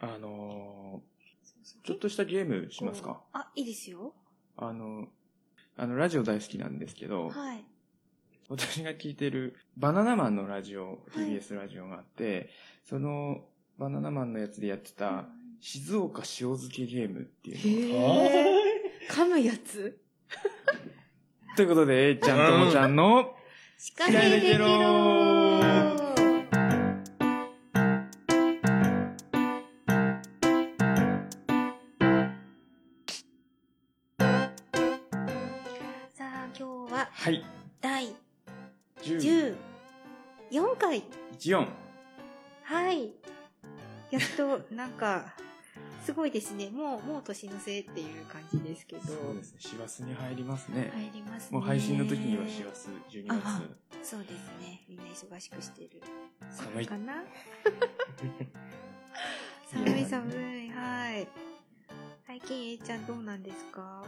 あのー、ちょっとしたゲームしますか？あ、いいですよ。あの、あの、ラジオ大好きなんですけど、はい。私が聞いてるバナナマンのラジオ、TBS ラジオがあって、そのバナナマンのやつでやってた静岡塩漬けゲームっていうのが。噛むやつ？ということで、えいちゃんともちゃんの、シカヘデケロさははい、第10、14回。14。はい。やっと、なんか、すごいですね。もう、もう年の瀬っていう感じですけど。そうですね、師走に入りますね。入りますね。もう配信の時には師走、12あ月。そうですね。みんな忙しくしてる。寒いかな？寒い寒い。はい。最近、えいちゃんどうなんですか？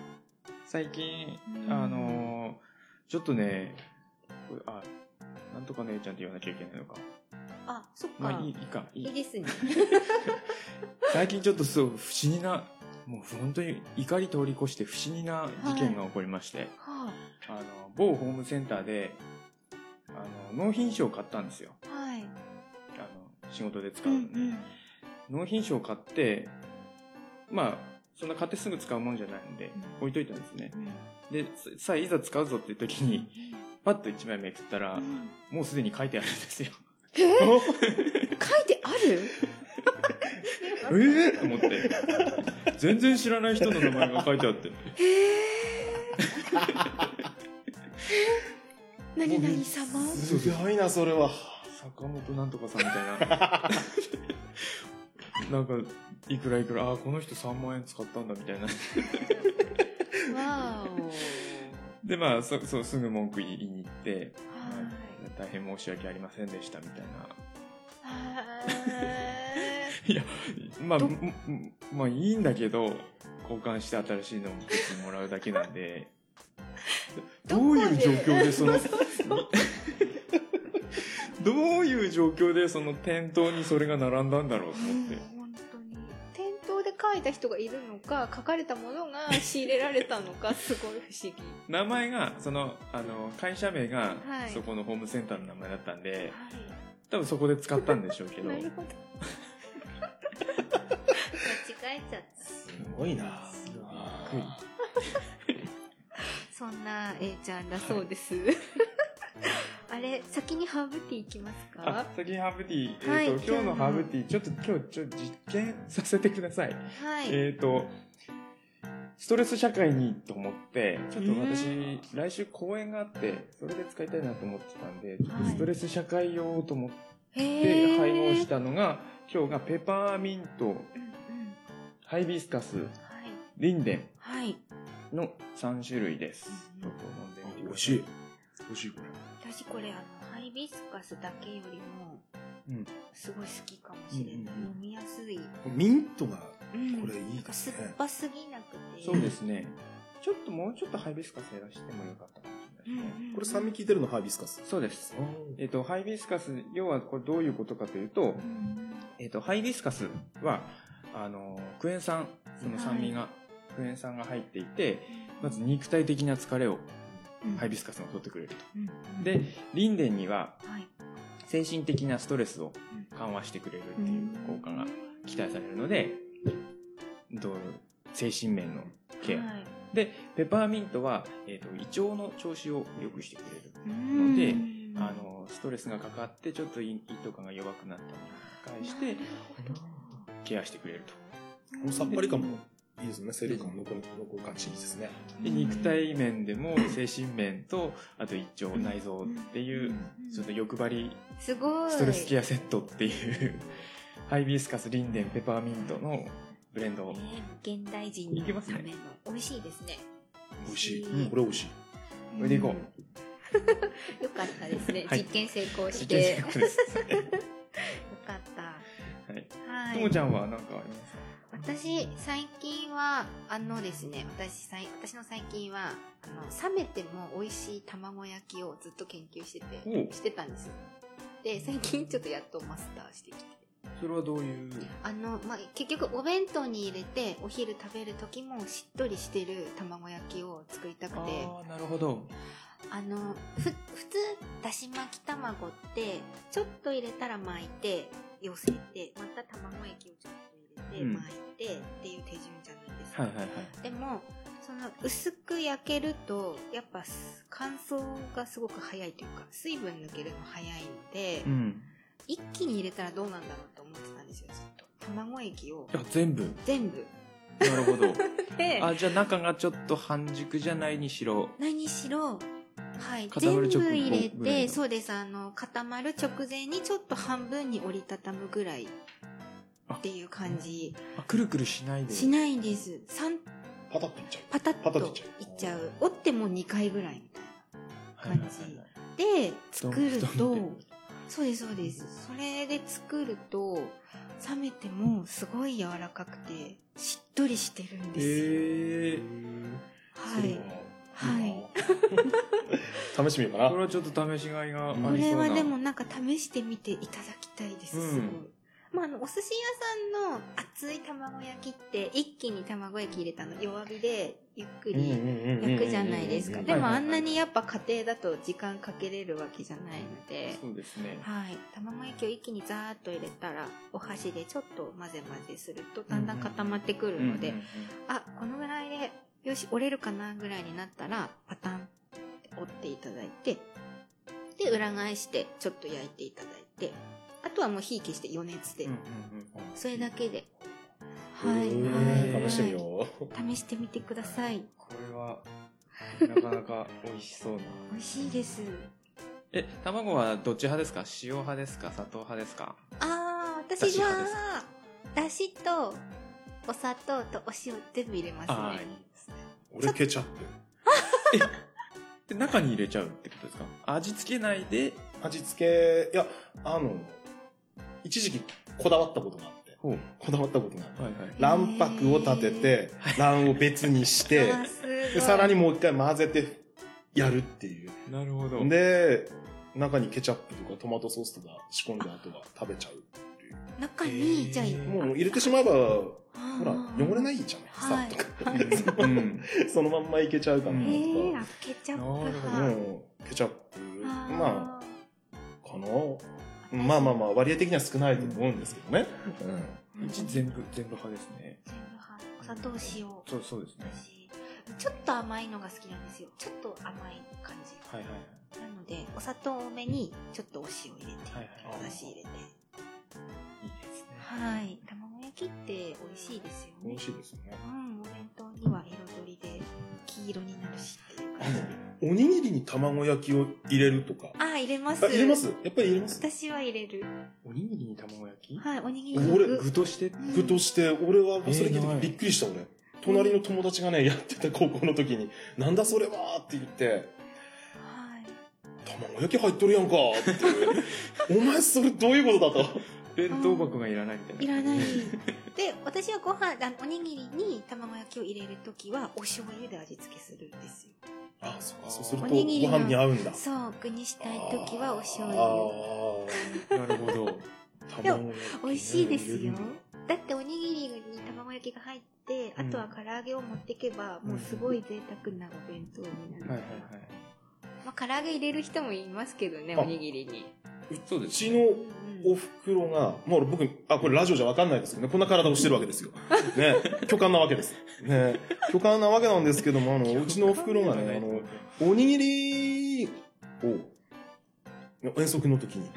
最近う、んあのーちょっとね、これあ、なんとか姉ちゃんって言わなきゃいけないのか。あ、そっか。まあいい、いいか、いい。いいですね。最近ちょっとそう、不思議な、もう本当に怒り通り越して不思議な事件が起こりまして、はあの、某ホームセンターで、あの、納品書を買ったんですよ。あ、はい。あの、仕事で使ううんのね。うん。納品書を買って、まあ、そんな買ってすぐ使うもんじゃないんで、置いといたんですね。うん。で、ささあ、いざ使うぞっていう時に、パッと一枚めくったらう、ん。もうすでに書いてあるんですよ。え？ー 書いてある？え？えと思って。全然知らない人の名前が書いてあって。何々様？すごい。な、それは。坂本なんとかさんみたい。な。なんか、いくらいくら、ああ、この人3万円使ったんだみたいな。わーお。で、まあ、そ、そう、すぐ文句言いに行って、はい。大変申し訳ありませんでしたみたいな。はいや、まあ、まあいいんだけど、交換して新しいのを別にもらうだけなんで、どこで？どういう状況でその、どういう状況でその店頭にそれが並んだんだろうと思って。書いた人がいるのか書かれたものが仕入れられたのか すごい不思議。名前が、その、あの、会社名がはい、そこのホームセンターの名前だったんで、は多分そこで使ったんでしょうけいど、なるほど。間違えちゃった。すごいな。そんな A ちゃんだそうです、あれ先にハーブティーいきますあか、先にハーブティー、えっ、と、はい今日のハーブティー、ちょっと今日、ちょっと実験させてください。はい、えっ、と、ストレス社会にと思って、ちょっと私、来週講演があって、それで使いたいなと思ってたんで、ちょっとストレス社会用と思って配合したのが、今日がペパーミント、うんうん。ハイビスカス、はい。リンデンはい。の3種類です。うんどうぞ飲んでみてくださ美味しい。美味しい、これ。私これあのハイビスカスだけよりもうんすごい好きかもしれない、うんうん飲みやすい、ミントが、うんこれいいですね酸っ。ぱすぎなくてそうですね。ちょっともうちょっとハイビスカス減らしてもよかったかもしれないですね。これ酸味効いてるのハイビスカス？そうです。えっ、と、ハイビスカス、要はこれどういうことかというと、うんえっ、と、ハイビスカスは、あの、クエン酸、その酸味が、クエン酸が入っていて、まず肉体的な疲れをうんハイビスカスが取ってくれると。うんで、リンデンにははい精神的なストレスを緩和してくれるっていう効果が期待されるので、精神面のケア。はいで、ペパーミントは、えっ、と、胃腸の調子を良くしてくれる。うんのであの、ストレスがかかって、ちょっと胃胃とかが弱くなったのに対して、ケアしてくれると。このさっぱり感もいいですね。清涼感も残る、残る感じいいですね。で肉体面でも精神面とあと胃腸内臓っていうちょっと欲張りすごい。ストレスケアセットっていう ハイビスカスリンデンペパーミントのブレンド。現代人のいけますね。ための美味しいですね。美味しい。うん。これ美味しい。これでいこう。うん。よかったですね、はい。実験成功し実て験成功です。よかった。はい。はい。ともちゃんは何かあります？か私最近はあのですね私さい私の最近はあの冷めても美味しい卵焼きをずっと研究しててしてたんですよ。で最近ちょっとやっとマスターしてきて。それはどういう？あの、まあ、結局お弁当に入れてお昼食べる時もしっとりしてる卵焼きを作りたくて。ああなるほど。あのふ普通だし巻き卵ってちょっと入れたら巻いて寄せてまた卵液をちょっと入れてうん。巻いてっていう手順じゃないですか、はいはいはい。でもその薄く焼けるとやっぱ乾燥がすごく早いというか水分抜けるの早いので、うん。一気に入れたらどうなんだろうと思ってたんですよずっと。卵液を。あ全部。全部。なるほど。であじゃあ中がちょっと半熟じゃないにしろ。何しろはい固まる直後全部入れてそうですあの固まる直前にちょっと半分に折りたたむぐらいっていう感じ。あくるくるしないで。しないんです。3パタッといっちゃう。パタッとパタッといっいちゃう。っちゃう。折っても2回ぐらいみたいなはいはいはいはい。で作るとそうですそうです。それで作ると冷めてもすごい柔らかくてしっとりしてるんです。よ、へえはい。はい 試してみようかな。これはちょっと試しがいがありそうな。これはでもなんか試してみていただきたいです、うん。すごい。まあ、あの、お寿司屋さんの熱い卵焼きって、一気に卵焼き入れたの弱火でゆっくり焼くじゃないですか。でもあんなにやっぱ家庭だと時間かけれるわけじゃないので、そうですねはい。卵焼きを一気にザーッと入れたら、お箸でちょっと混ぜ混ぜすると、だんだん固まってくるので、あ、このぐらいで、よし、折れるかなぐらいになったら、パタンって折っていただいて、で、裏返して、ちょっと焼いていただいて、とはもう火消して余熱で、それだけで。うんはい、うんはい。試してみよう。試してみてください。これはなかなか美味しそうな 美味しいです。え卵はどっち派ですか？塩派ですか？砂糖派ですか？あー、だ私は、だしと、お砂糖とお塩全部入れますああいいね。ですね俺ケチャップ。で中に入れちゃうってことですか？味付けないで味付け、いや、あの、一時期こだわったことがあって、こだわったことがあって、はいはい。卵白を立てて、卵を別にしてさらにもう一回混ぜてやるっていう。なるほど。で、中にケチャップとかトマトソースとか仕込んだ後は食べちゃうっていう。中へに、ーじゃあ、もう入れてしまえば、ほほら、汚れないじゃない、はいさとか。うん。そのまんまいけちゃうかなとえー、か。あケチャップ。ケチャップ、まあ、かな。まあまあまあ、割合的には少ないと思うんですけどね。うち全部全部派ですね全部派。お砂糖、塩。そうそうですね私ちょっと甘いのが好きなんですよ。ちょっと甘い感じ。はいはいなので、お砂糖多めに、ちょっとお塩入れて、はいはいおだし入れて。いいですねはい。卵焼きって美味しいですよね美味。しいですよね。うん、お弁当には彩りで黄色になるしっていうか。おにぎりに卵焼きを入れるとか。あー、入れます。あ、入れます？やっぱり入れます？私は入れる。おにぎりに卵焼き？はい、おにぎりの俺具具として？具として、俺はそれ聞てびっくりした俺。隣の友達がね、やってた高校の時に、なんだそれはって言って、はい。卵焼き入っとるやんかって。お前それどういうことだと。弁当箱がいらないみたいないらない。で、私はご飯、あのおにぎりに卵焼きを入れるときは、お醤油で味付けするんですよ。あ、そうか。そうするとおにぎりのご飯に合うんだ。そう、具にしたいときはお醤あ油。なるほどーでも卵焼きね美味しいですよ。だっておにぎりに卵焼きが入って、あとは唐揚げを持っていけば、もうすごい贅沢なお弁当になる。はいはいはいまあ、唐揚げ入れる人もいますけどね、あおにぎりに。そうですうちのお袋が、もう僕、あ、これラジオじゃわかんないですけどね、こんな体をしてるわけですよ。ね、巨漢なわけです。ね、巨漢なわけなんですけども、あの、うちのお袋がね、あの、おにぎりを、遠足の時に。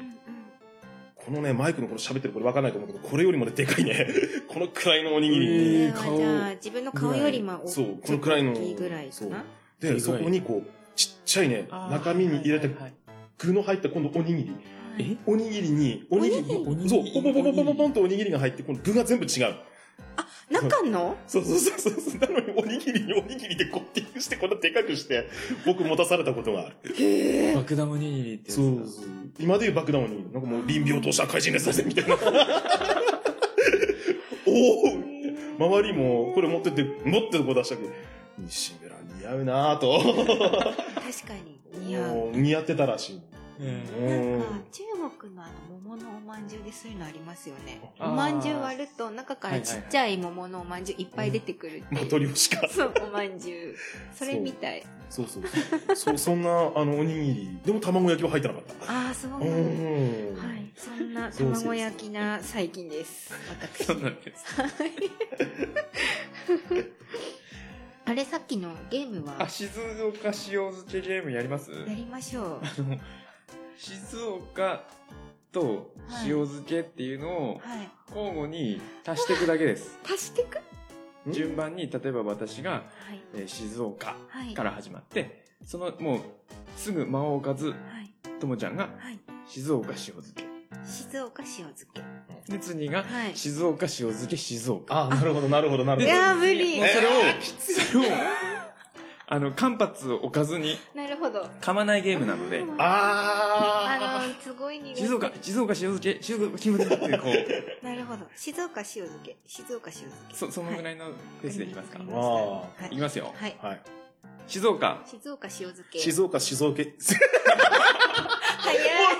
このね、マイクのこれ喋ってるこれわかんないと思うけど、これよりもね、でかいね、このくらいのおにぎりに、えーこれはじゃあ、自分の顔よりも大きいそうこのくらいの大きいぐらいかな。で、そこにこう、ちっちゃいね、中身に入れてはいはいはい。具の入った今度おにぎり。はいえ？おにぎりに、おにぎり、おにぎり？そう、ポポポポポポポンとおにぎりが入って、この具が全部違う。中の？そうそうそうそうそう。なのにおにぎりにおにぎりでコッティングして、こんなでかくして、僕持たされたことがある。へえ。爆弾おにぎりってやつだそうそう。今でいう爆弾おにぎり。なんかもう臨病とした怪人ですぜ、みたいな。おお周りも、これ持ってって、持ってる子出したけど、西村似合うなぁと。確かに似合う似合ってたらしい。なんか中国のあの桃のおまんじゅうでそういうのありますよね。おまんじゅう割ると中からちっちゃい桃のおまんじゅういっぱい出てくるっていう。マトリョーシカ。そう、おまんじゅう。それみたい。そうそうそう。そ、そんな、あの、おにぎり。でも卵焼きは入ってなかった。ああ、そうなんうだ。ん。はい。そんな卵焼きな最近です。私。そうなんです。はい。あれ、さっきのゲームは？あ、静岡塩漬けゲームやります？やりましょう。静岡と塩漬けっていうのをはい。交互に足していくだけです。足してく？ん？順番に、例えば私が、はい。えー静岡はい。から始まって、そのもうすぐ間を置かず、はい。ともちゃんがはい。静岡塩漬け。静岡塩漬け。で、次がはい静岡塩漬け静岡。あ、なるほど、なるほど、なるほど。いやー、無理。それを、それを、あの、間髪を置かずになるほど。噛まないゲームなので、ああの、すごい苦手。静岡、静岡塩漬け、静岡静岡ってこう、なるほど。静岡塩漬け。静岡塩漬け。そ、そのぐらいのペースでいきますか？はいあはいいきますよ。はい。あ。はい。静岡、静岡塩漬け。静岡、静岡。もう。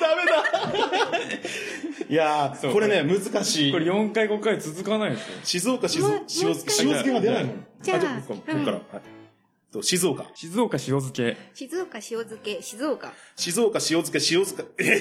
ダメだいやー、これね、難しい。これ4回5回続かないですよ。静岡、静もう塩漬け。塩漬けが出ないもん。じゃあ僕から僕から。はいと静岡。静岡塩漬け。静岡塩漬け。静岡。静岡、塩漬け、塩漬け。え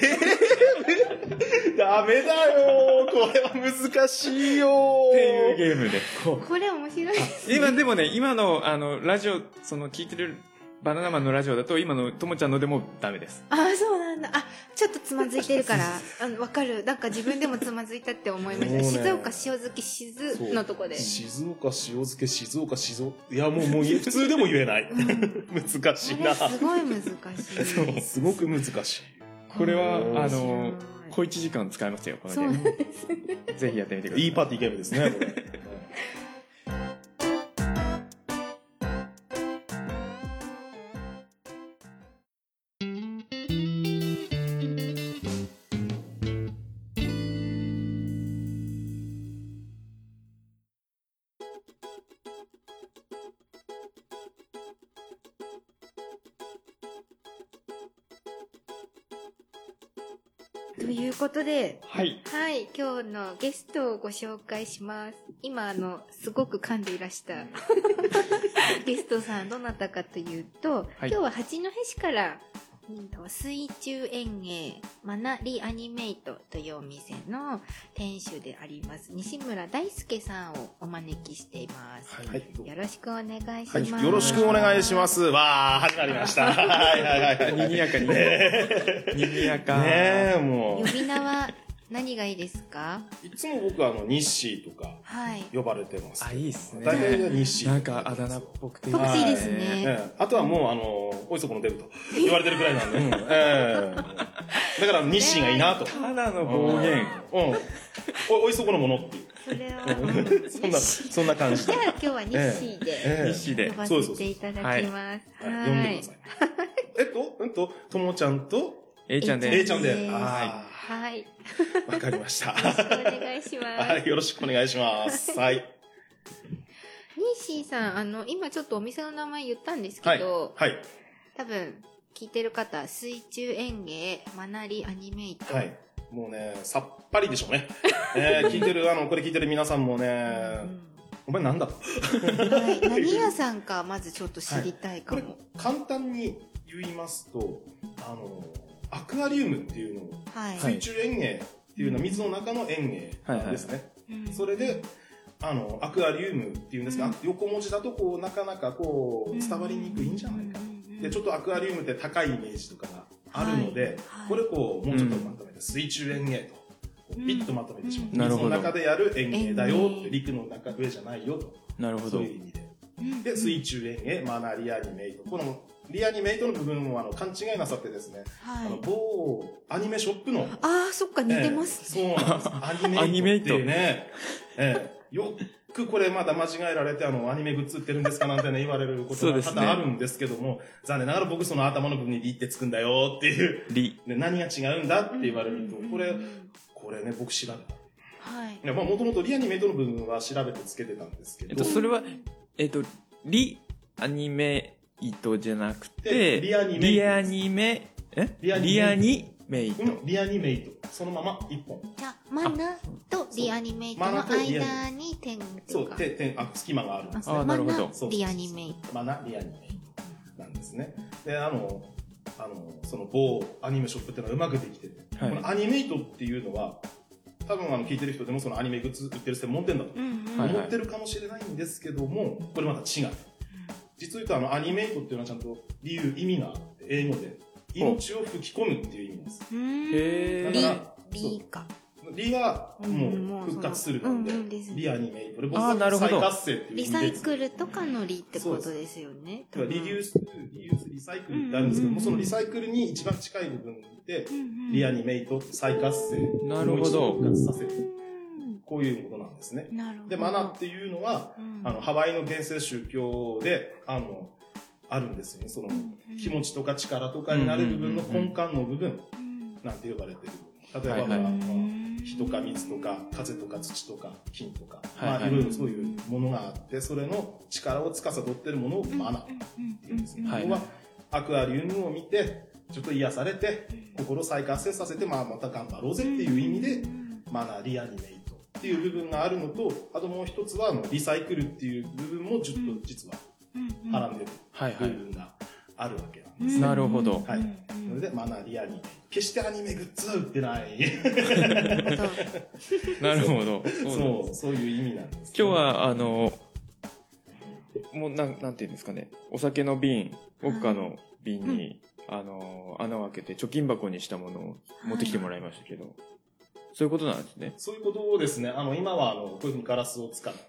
ー、ダメだよーこれは難しいよーっていうゲームで。これ面白いです。今でもね、今の、あの、ラジオ、その聞いてるバナナマンのラジオだと、今のともちゃんのでもダメです。ああ、そうなんだ。あ、ちょっとつまずいてるから、あの、わかる。なんか自分でもつまずいたって思いました。ね静岡塩漬け静そうのとこで。静岡、塩漬け、静岡、静岡。いや、もう、もう、普通でも言えない。うん難しいな。これすごい難しいです。すごく難しい。これは、うんあの、小1時間使えますよ、このゲそう。です。ぜひやってみてください。いいパーティーゲームですね、これ。ということで、はい。はい、今日のゲストをご紹介します。今、あの、すごく噛んでいらした ゲストさん、どなたかというと、はい今日は八戸市から、水中園芸マナリアニメイトというお店の店主であります西村大輔さんをお招きしています。はい。よろしくお願いしはます。い、よろしくお願いします。わー、始まりました。はいはいはいはい。にぎやかに。にぎやか。ねえ、も呼び名は何がいいですか？う。いつも僕あの、日誌とかはい。呼ばれてます。あ、いいっすね。大体日誌。なんかあだ名っぽくて。ぽくていいですねええあとはもう、あの、おいそこのデブと言われてるくらいなんで。うんええだから日誌がいいなと。ただの暴言。うん。お、おいそこのものっていう。それは、そんな、そんな感じで。じゃあ今日は日誌でええ日誌で呼。ばせていただきます。はい読んでください。えっと、うんと、ともちゃんと、A ちゃん A で。ちゃんで。ははい。よい。わかりました。ろしくお願いします。はい、よろしくお願いします。はい。ニッシーさん、あの、今ちょっとお店の名前言ったんですはい。けど、はい。多分、聞いてる方、水中園芸、マナリアニメイト。はい。もうね、さっぱりでしょうね。えー、聞いてる、あの、これ聞いてる皆さんもね、うんお前なんだと。はい、何屋さんか、まずちょっと知りたいかこれも。、簡単に言いますと、あの、アクアリウムっていうのを、はい。はい水中園芸っていうのは水の中の園芸ですね。うんそれで、あの、アクアリウムっていうんですが、うん横文字だとこう、なかなかこう、伝わりにくいんじゃない？か。で、ちょっとアクアリウムって高いイメージとかがあるので、はいこれこう、もうちょっとまとめて、水中園芸と、ピッとまとめてしまう。うんなるほど水の中でやる園芸だよ園芸陸の中上じゃないよと。なるほどそうい。う意味で。うんで、水中園芸、マナリアニメイト。このリアニメイトの部分をあの勘違いなさってですね、あのはい。某アニメショップの、ああ、そっか、似てますね。ええそうなんです。アニメイトっていうね、ええよくこれまだ間違えられて、あの、アニメグッズ売ってるんですかなんてね、言われることが多々あるんですけども、残念ながら僕その頭の部分にリってつくんだよっていう、り。で何が違うんだって言われるとうん、これ、これね、僕調べた。はい。いや、まあ、もともとリアニメイトの部分は調べてつけてたんですけど、えっと、それは、えっと、リアニメイトじゃなくでて、リアニメリアニメ、えリアニメリアニメイト。うんリアニメイト。そのまま一本。じゃあ、マナとリアニメイトのマナとリアニメ間に点ってそ、いううか。て、て、あ、隙間があるんですね。あなるほどそうリアニメイト。マナリアニメイトなんですね。で、あの、あの、その某アニメショップっていうのはうまくできてて、はいこのアニメイトっていうのは、多分あの聞いてる人でもそのアニメグッズ売ってる専門店だと思ってるかもしれないんですけども、これまた違う。実を言うとあのアニメイトっていうのはちゃんと理由、意味があって、英語で、命を吹き込むっていう意味です。へー。リだから、リーか。リはうんももうう。復活するなんでうんうんです、リアニメイトあなるほど。再活性っていうリ意味で。サイクルとかのリってことですよね。リデュース、リユース、リサイクルってあるんですけども、そのリサイクルに一番近い部分で、リアニメイト、再活性、なるほどもう一度復活させうる。ん。こういうことなんですね。なるほど。で、マナっていうのは、うん。あの、ハワイの原生宗教で、あの、あるんですよね。その、気持ちとか力とかになる部分の根幹の部分うん。なんて呼ばれてる。例えば、まあうん。火とか水とか風とか土とか金とか、はいはい。まあいろいろそういうものがあって、それの力を司ってるものをマナって言うんですね。はいここはアクアリウムを見て、ちょっと癒されて、心を再活性させて、まあまた頑張ろうぜっていう意味で、マナーリアニメイトっていう部分があるのと、あともう一つはあのリサイクルっていう部分もちょっと実ははらんでるはいはい。部分があるわけなんです。なるほどはい。それでマナーリアニメイト。決してアニメグッズは売ってない。なるほど。そうそう、いう意味なんです。今日、は、あの、もう、なん、なんていうんですかね。お酒の瓶、ウォッカの瓶に、あの、穴を開けて貯金箱にしたものを持ってきてもらいましたけど、そういうことなんですね。そういうことをですね、あの、今はあの、こういうふうにガラスを使って、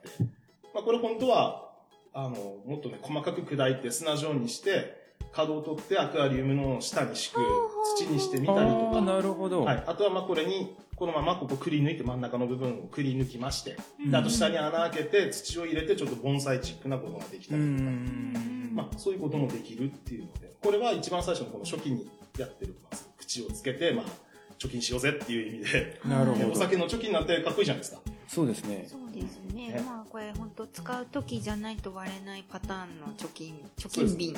まあこれ本当は、あの、もっとね、細かく砕いて砂状にして、角を取ってアクアリウムの下に敷く、土にしてみたりとか、なるほど。はい。あとはまあこれに、このままここくり抜いて真ん中の部分をくり抜きまして、であと下に穴開けて土を入れてちょっと盆栽チックなことができたうりとか、ん。まあそういうこともできるっていうので、これは一番最初のこの初期にやってる、まあ、口をつけて、まあ、貯金しようぜっていう意味で、なるほど。ねお酒の貯金なんてかっこいいじゃないですか。そうですね。そうですね。ねまあこれ本当使う時じゃないと割れないパターンの貯金、貯金瓶。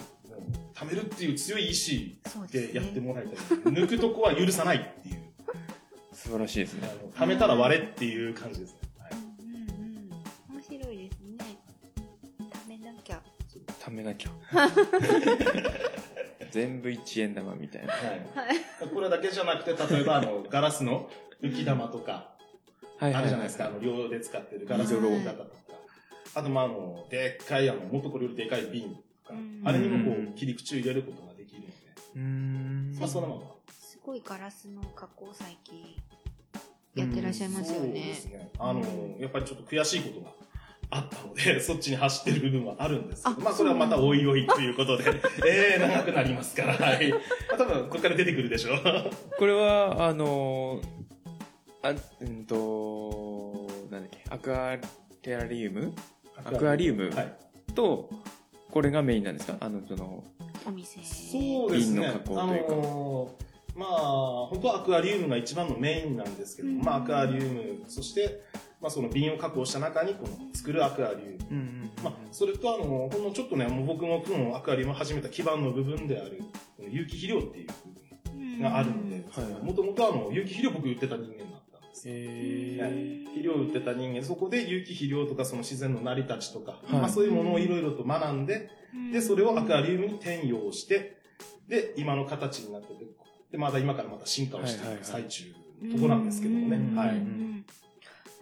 貯めるっていう強い意志そうですね。でやってもらいたい。抜くとこは許さないっていう。素晴らしいですあね。の貯めたら割れっていう感じですね。はいうんうんうん。面白いですね。食べなきゃ。貯めなきゃ。全部一円玉みたいな。はい。これだけじゃなくて、例えばあの、ガラスの浮き玉とか、はあるじゃないですか。あの、両で使ってるガラスのロー型とか。あと、まあ、あの、でっかい、あの、もっとこれよりでかい瓶とかうん、あれにもこう切り口を入れることができるので、うーん。まあ、そのまま。すごいガラスの加工最近やってらっしゃいますよそうねで。すね。あのう、やっぱりちょっと悔しいことがあったので、そっちに走ってる部分はあるんですけど、あまあ、それはまたおいおいということで、ええ長くなりますから、はい。まあ、多分、ここから出てくるでしょう。これは、あのー、あ、うんと、なんだっけ、アクアテラリウム。アクアリウム？はい。と、これがメインなんですか？あの、その、お店。そうですね。瓶の加工というか。あのーまあ、本当はアクアリウムが一番のメインなんですけど、うん。まあ、アクアリウム、そして、まあ、その瓶を加工した中に、この作るアクアリウム。うんうんまあ、それとあの、ほんのちょっとね、もう僕もこのアクアリウムを始めた基盤の部分である、この有機肥料っていう部分があるので、はいもともとあの、有機肥料僕売ってた人間だったんですよ。へ肥料を売ってた人間、そこで有機肥料とかその自然の成り立ちとか、はいまあそういうものをいろいろと学んで、で、それをアクアリウムに転用して、で、今の形になってて、で、まだ今からまた進化をしていく最中のとこなんですけどもね。うんはい。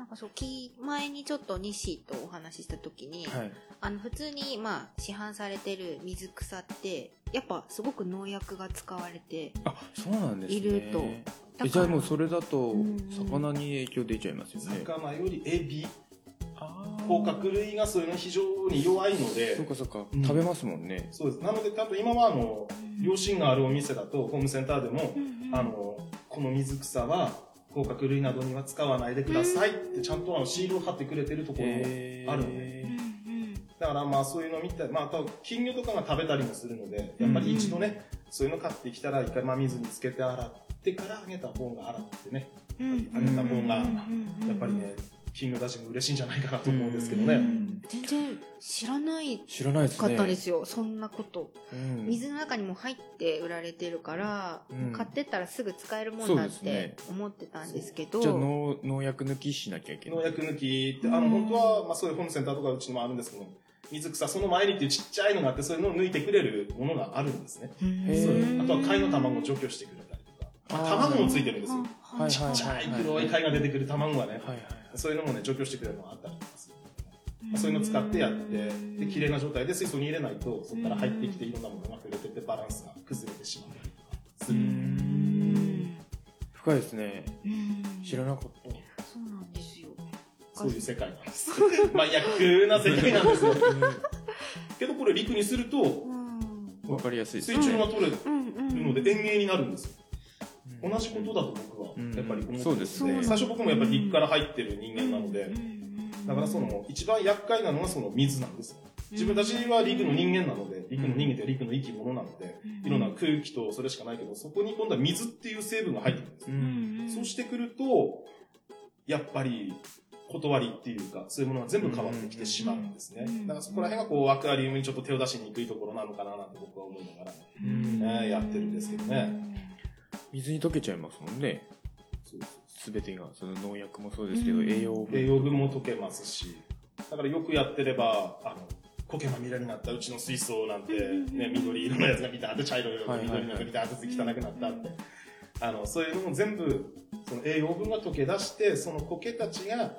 うんなんかそう、き前にちょっと西とお話しした時に、ーはい。あの普通にまあ市販されてる水草ってやっぱすごく農薬が使われてあ、そうなんですね。いるとじゃあもうそれだとうん、魚に影響出ちゃいますよね。魚よりエビ、甲殻類がそういうの非常に弱いのでそう、かそうか、うん食べますもんね。そうです。なので、多分今はあの、両親があるお店だと、ホームセンターでも、あの、この水草は、甲殻類などには使わないでください。ってちゃんとあのシールを貼ってくれてるところもあるので、だからまあそういうの見て、まあ多分金魚とかが食べたりもするので、やっぱり一度ね、そういうの買ってきたら一回真水につけて洗ってからあげた方が洗ってね、あげた方が、やっぱりね、キングダジも嬉しいんじゃないかなと思うんですけどうね。ん全然知らない知らない。かったですよ、そんなこと。うん水の中にも入って売られてるから、うん買ってったらすぐ使えるもんだって思ってたんですけど。じゃあ農農薬抜きしなきゃいけない。農薬抜きって、あの、本当は、まあそういうホームセンターとかうちにもあるんですけど、水草、その前にっていうちっちゃいのがあって、そういうのを抜いてくれるものがあるんですね。あとは貝の卵を除去してくれたりとか。まあ卵もついてるんですよ。はいはいちっちゃい黒い貝が出てくる卵がね、はいはい。そういうのもね、除去してくれるのがあったりとかする。まあ、そういうのを使ってやって、で、綺麗な状態で水槽に入れないと、そこから入ってきていろんなものが触れててバランスが崩れてしまったりとかすうる。ん深いですね。うん知らなかった。そうなんですよ。そういう世界なんです。まあ、役な世界なんですよ。けどこれ陸にすると、うんわかりやすいです水中が取れるので園芸になるんですよ。うん同じことだと僕はうんやっぱり思ってるそうですね最初僕もやっぱり陸から入ってる人間なので、だからその一番厄介なのはその水なんですよ。自分たちは陸の人間なので、陸の人間って陸の生き物なので、いろんな空気とそれしかないけど、そこに今度は水っていう成分が入ってくるんですうよ。ん。そうしてくると、やっぱり断りっていうか、そういうものが全部変わってきてしまうんですね。だからそこら辺がこう、アクアリウムにちょっと手を出しにくいところなのかななんて僕は思いながら、やってるんですけどね。水に溶けちゃいますもんね。すべてが、その農薬もそうですけど、うん栄養分。栄養分も溶けますし、だからよくやってれば、あの、苔まみれになったうちの水槽なんて、ね、緑色のやつがビターって茶色いのが緑のがビターって汚くなったって。あの、そういうのも全部、その栄養分が溶け出して、その苔たちが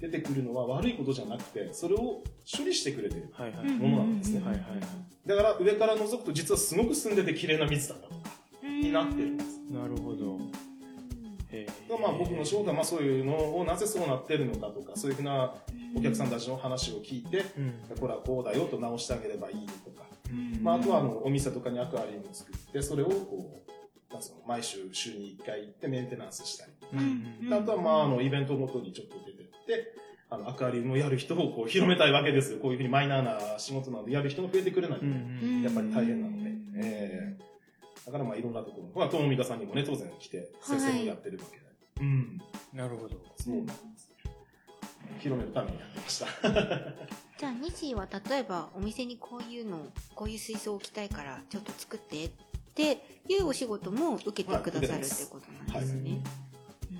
出てくるのは悪いことじゃなくて、それを処理してくれてる。ものなんですねはいはいはい。だから上から覗くと実はすごく澄んでて綺麗な水だったとか、になってるんです。なるほど。へー。まあ僕の仕事はまあそういうのをなぜそうなってるのかとか、そういうふうなお客さんたちの話を聞いて、うん。これはこうだよと直してあげればいいとか、うん。まあ、あとはあのお店とかにアクアリウムを作って、それをこう、まあ、その毎週週に1回行ってメンテナンスしたり、うん。であとはまああのイベントごとにちょっと出てって、あのアクアリウムをやる人をこう広めたいわけですよ。こういうふうにマイナーな仕事なのでやる人が増えてくれないと、うんやっぱり大変なので。ええだからまあいろんなところ、まあ、友美香さんにもね、当然来て、先生もやってるわけで。うん。なるほど。そうなんです。広めるためにやってました。じゃあ、西は例えばお店にこういうの、こういう水槽を置きたいからちょっと作ってっていうお仕事も受けてくださるってことなんですね。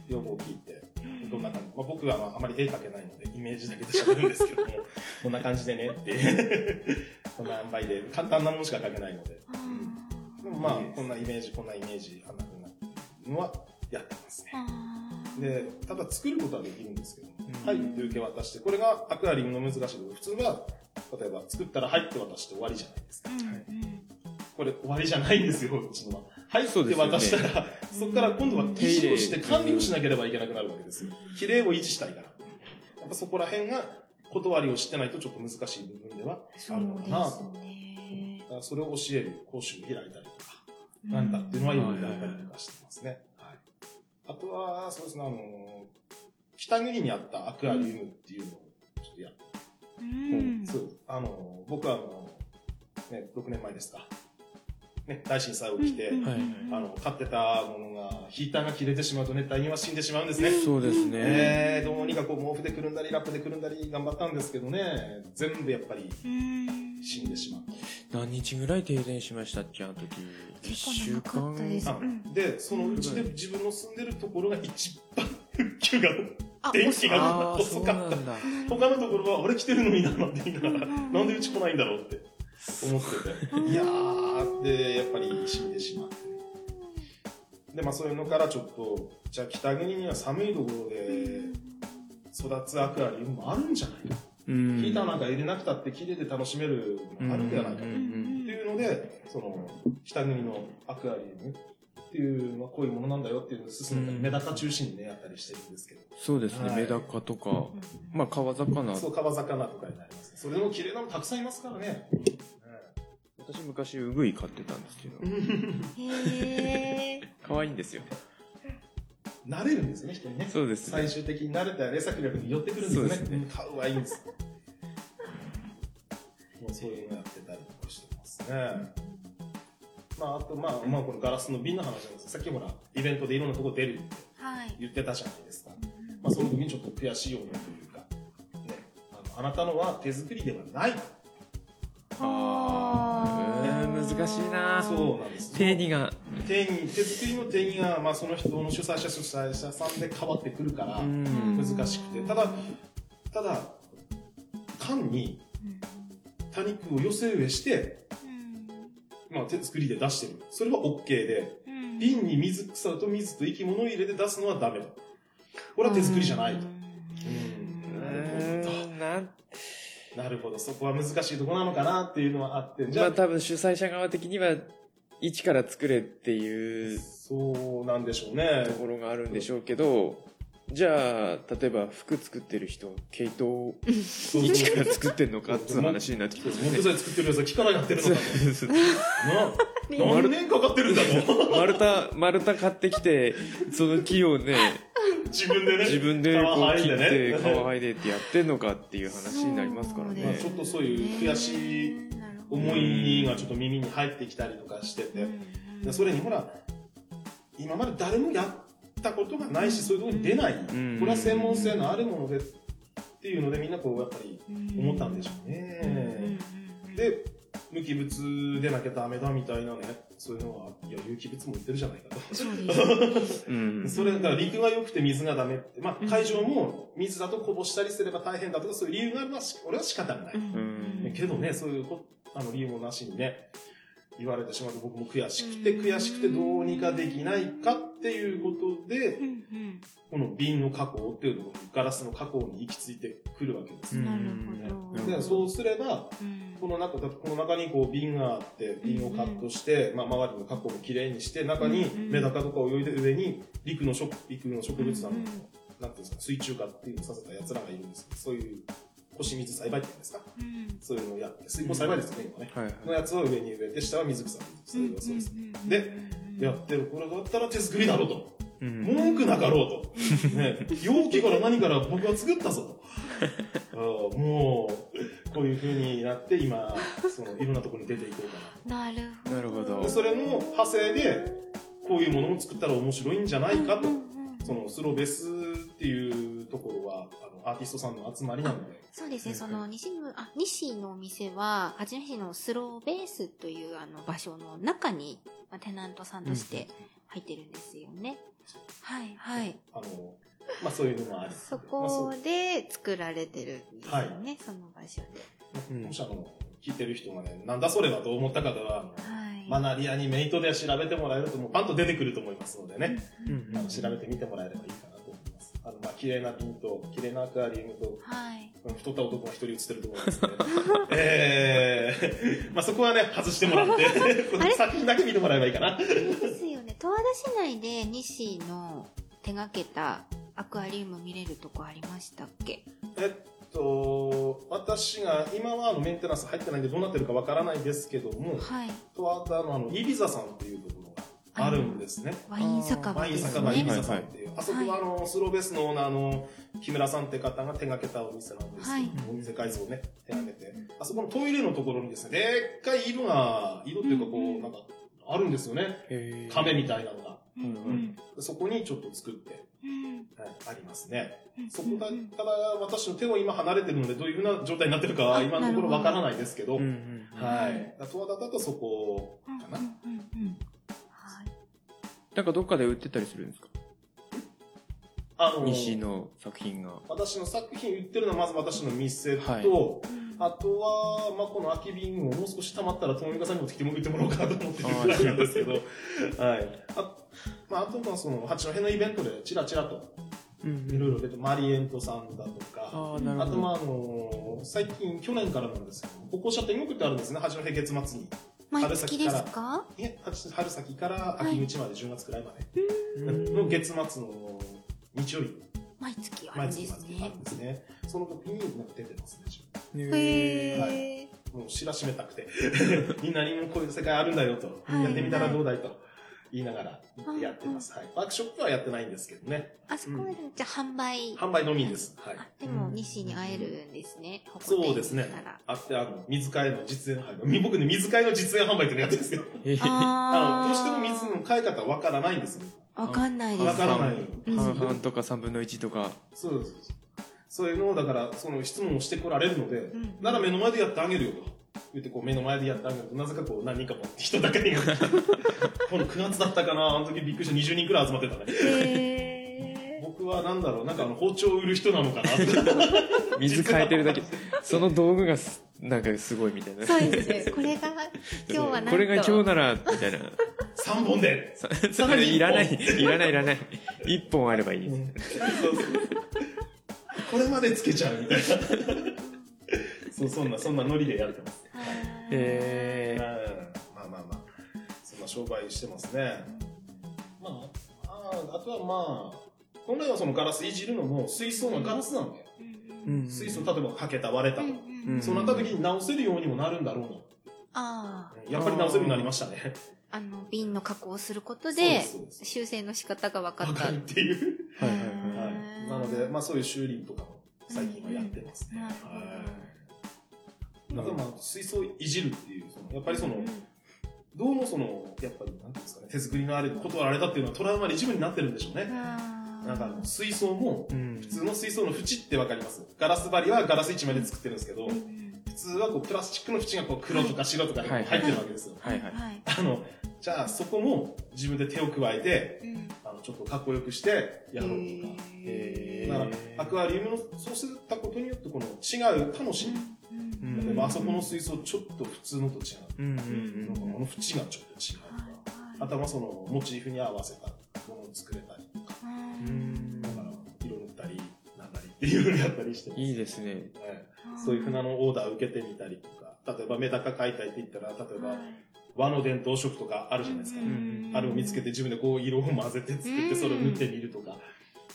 要望を聞いて、どんな感じ、まあ、僕はまああまり絵描けないので、イメージだけで喋るんですけども、こんな感じでねって、こんな塩梅で、簡単なものしか描けないので、うんまあ、こんなイメージ、こんなイメージ、あんなふうなのはやってますね。あで、ただ作ることはできるんですけども、うんはいって受け渡して、これがアクアリウムの難しいところ、普通は、例えば作ったらはいって渡して終わりじゃないですか。ーうんはいこれ終わりじゃないんですよ、うちのは。はいってそうですよね渡したら、そこから今度は手入れ維持をして管理をしなければいけなくなるわけですよ。綺麗を維持したいから。やっぱそこら辺が断りを知ってないとちょっと難しい部分ではあるのかでなと。すね。れを教える講習を開いたりなんだっていうのはよくやったりとかしてますね。はい。あとは、そうですね、あの、北国にあったアクアリウムっていうのをちょっとやってうんそう。あの、僕はあの、ね、6年前ですか。ね、大震災起きて、あの、飼ってたものが、ヒーターが切れてしまうと熱帯には死んでしまうんですね。そうですね。えー、どうにかこう毛布でくるんだり、ラップでくるんだり頑張ったんですけどね、全部やっぱりうん死んでしまう。何日ぐらい停電しましたっけ、あの時？一結週間。ですあうんで、そのうちで自分の住んでるところが一番復旧が、あ電気が遅かった。他のところは俺来てるのにな、なんて言いながら、うんなんでうち来ないんだろうって思ってて。いやー、で、やっぱり死んでしまって。で、まあそういうのからちょっと、じゃあ北国には寒いところで育つアクアリウムもあるんじゃないか。うんヒーターなんか入れなくたって綺麗で楽しめるのがあるんではないかっうんていうので、その、北国のアクアリウムっていうのはこういうものなんだよっていうのを進めたり、うんメダカ中心にね、やったりしてるんですけど。そうですね、はいメダカとか、まあ川魚。そう、川魚とかになります。それでも綺麗なのたくさんいますからね。私昔ウグイ飼ってたんですけど、可愛いんですよ。慣れるんですね、人にね。そうですね最。終的に慣れたら、餌力に寄ってくるんですよね。そうですねかわいいんです。もうそういうのやってたりとかしてますね。まあ、あと、まあ、まあ、このガラスの瓶の話なんですさっきほら、イベントでいろんなとこ出るってはい。言ってたじゃないですか。まあ、その時にちょっと悔しい思いというあなたのは手作りではない。あ難しいなそうなんです。定義が。定義、手作りの定義が、まあその人の主催者主催者さんで変わってくるから、うん難しくて。ただ、ただ、缶に多肉を寄せ植えして、まあ手作りで出してる。それは OK で、瓶に水草と水と生き物を入れて出すのはダメだ。これは手作りじゃないと。うなるほどなるほど、そこは難しいところなのかなっていうのはあって、じゃあ、まあ多分主催者側的には、一から作れっていうそうなんでしょうねと。ころがあるんでしょうけど、じゃあ、例えば服作ってる人、毛糸一から作ってんのかっていう話になってきてますね。木材作ってるやつは木からやってるのかと。な丸何年かかってるんだと。丸太、丸太買ってきて、その木をね、自分でね。自分でこう切って、ね皮剥いでってやってんのかっていう話になりますからまあねちょ。っとそういう悔しい思いがちょっと耳に入ってきたりとかしてて。でそれにほら、今まで誰もやったことがないし、そういうところに出ない。んこれは専門性のあるものでっていうのでみんなこうやっぱり思ったんでしょうね。で、無機物でなきゃダメだみたいなね、そういうのは、いや、有機物も言ってるじゃないかと。そうです。うん。それだから陸が良くて水がダメって、まあ海上も水だとこぼしたりすれば大変だとかそういう理由があるのはし俺は仕方がない。んけどね、そういうこあの理由もなしにね、言われてしまうと僕も悔しくて悔しくてどうにかできないかっていうことで、この瓶の加工っていうのガラスの加工に行き着いてくるわけです。なるほど。でそうすれば、この中、この中にこう瓶があって、瓶をカットして、まあ周りの加工もきれいにして、中にメダカとか泳いで上に陸の植陸の植物なの、なんていうんですか、水中化っていうのをさせた奴らがいるんです。そういう腰水栽培っていうんですか、そういうのをやって、水耕栽培ですよね、今ね。はいはい。のやつを上に植えて、下は水草。それはそうです。で、やってるこれだったら手作りだろうと。うん文句なかろうと。ね、容器から何から僕は作ったぞと。ああもう、こういう風になって今、その、いろんなところに出ていこうかなるほど。なるほどそれの派生で、こういうものを作ったら面白いんじゃないかと。その、スローベースっていうところは、アーティストさんの集まりなので。そうですね、その西む、あ、西のお店は、八戸市のスローベースというあの場所の中に、まあ、テナントさんとして入ってるんですよね。はい、はい。あの、まあそういうのもあり。そまあこで作られてるんですよね、その場所で。うもしあの、聞いてる人がね、なんだそれだと思った方は。マナリアにメイトで調べてもらえると、もうパンと出てくると思いますのでね。うんあの調べてみてもらえればいいかな。あの、まあ、綺麗な瓶と、綺麗なアクアリウムと、はい。太った男が一人写ってると思いますので、えー、まあ、そこはね、外してもらって、作品だけ見てもらえばいいかな。ですよね。十和田市内で西の手がけたアクアリウム見れるとこありましたっけ？えっと、私が、今はあのメンテナンス入ってないんでどうなってるかわからないですけども、はい。十和田のあの、イビザさんっていうところがあるんですね。ワイン酒場ワインです酒場イビね。ザさんっていう、あそこはあの、スローベースのオーナーの木村さんって方が手掛けたお店なんですけど、はい。お店改造をね、手掛けて、あそこのトイレのところにですね、でっかい井戸が、井戸っていうかこう、なんか、あるんですよね。亀みたいなのが。うんうん。でそこにちょっと作って、うん。はい、ありますね。うんそこだったら、私の手は今離れてるので、どういうふうな状態になってるかはあ今のところわからないですけど、はい。だ十和田だとそこうんかな。なんかどっかで売ってたりするんですか？あの、西の作品が。私の作品売ってるのはまず私の店と、はいあとは、まあ、この空き瓶をもう少し溜まったら、友美さんに持ってきても売ってもらおうかなと思ってるぐらいなんですけど、はい。あ,、まあ、あとはその、八戸のイベントでチラチラと、うんいろいろ出て、マリエントさんだとか、あ。あと、まあ、あの、最近、去年からなんですけど、歩行者天国ってあるんですね、八戸月末に。毎月ですか？いえ、八春先から秋口まで、10月くらいまで。うんの月末の日曜日、毎月ある毎んですね。月末にある。んですね。その時になんか出てますね、へえ。もう知らしめたくて、みんなにもこういう世界あるんだよと、はい。やってみたらどうだいと言いながらやってます。はい。ワークショップはやってないんですけどね。あそこで、じゃあ販売。販売のみです。はい。あでも、西に会えるんですね。そうですね。あって、あの、水替えの実演販売。僕ね、水替えの実演販売っていうのやってるんですよ。えーあの、あどうしても水の替え方わからないんですよ。わかんないです。わからない。うん半々とか3分の1とか。そうです。そういうのを、だから、その質問をしてこられるので、んなら目の前でやってあげるよと。言って、こう、目の前でやってあげると、なぜかこう、何人かも人だけが、この9月だったかな、あの時びっくりした、20人くらい集まってたね。へ僕はなんだろう、なんかあの、包丁を売る人なのかなって。水変えてるだけ。その道具がす、なんかすごいみたいな。ーそうですね。これが、今日はな。これが今日なら、みたいな。3本で。そいらない、いらない、いらない。一本あればいいです。そうそうこれまでつけちゃうみたいな。そう、そんな、そんなノリでやってます。えうん。まあまあまあ、そん。な商売してますね。まあ、ああとはまあ、本来はそのガラスいじるのも水槽のガラスなん。だよ。うん。水槽、例えばかけた、割れたと。うん。そうなった時に直せるようにもなるん。だろうな。ああ。やっぱり直せるようになりましたね。あの、瓶の加工をすることで、修正の仕方が分かったかる。っていう。はいはいはい。なので、まあそういう修理とかも最近はやってますね。はい。あとまあ水槽いじるっていう、そのやっぱりその、どうもその、やっぱり、なんていうんですかね、手作りのあれで断られたっていうのはトラウマの一部になってるんでしょうね。なんか水槽も、うん普通の水槽の縁ってわかりますガラス張りはガラス1枚で作ってるんですけど、普通はこうプラスチックの縁がこう黒とか白とか入ってるわけですよ。はいはい。はい。あの、じゃあそこも自分で手を加えて、うんあの、ちょっとかっこよくしてやろうとか。へだから、アクアリウムの、そうしたことによってこの違う楽しみ。うん例えばあそこの水槽ちょっと普通のと違う。うんうんなんかこの縁がちょっと違うとか。あとはそのモチーフに合わせたものを作れたりとか。だから、色塗ったり、なんだりっていうのをやったりしてます。いいですね。はいそういう船のオーダーを受けてみたりとか、例えばメダカ買いたいって言ったら、例えば和の伝統色とかあるじゃないですか。んあれを見つけて自分でこう色を混ぜて作ってそれを塗ってみるとか、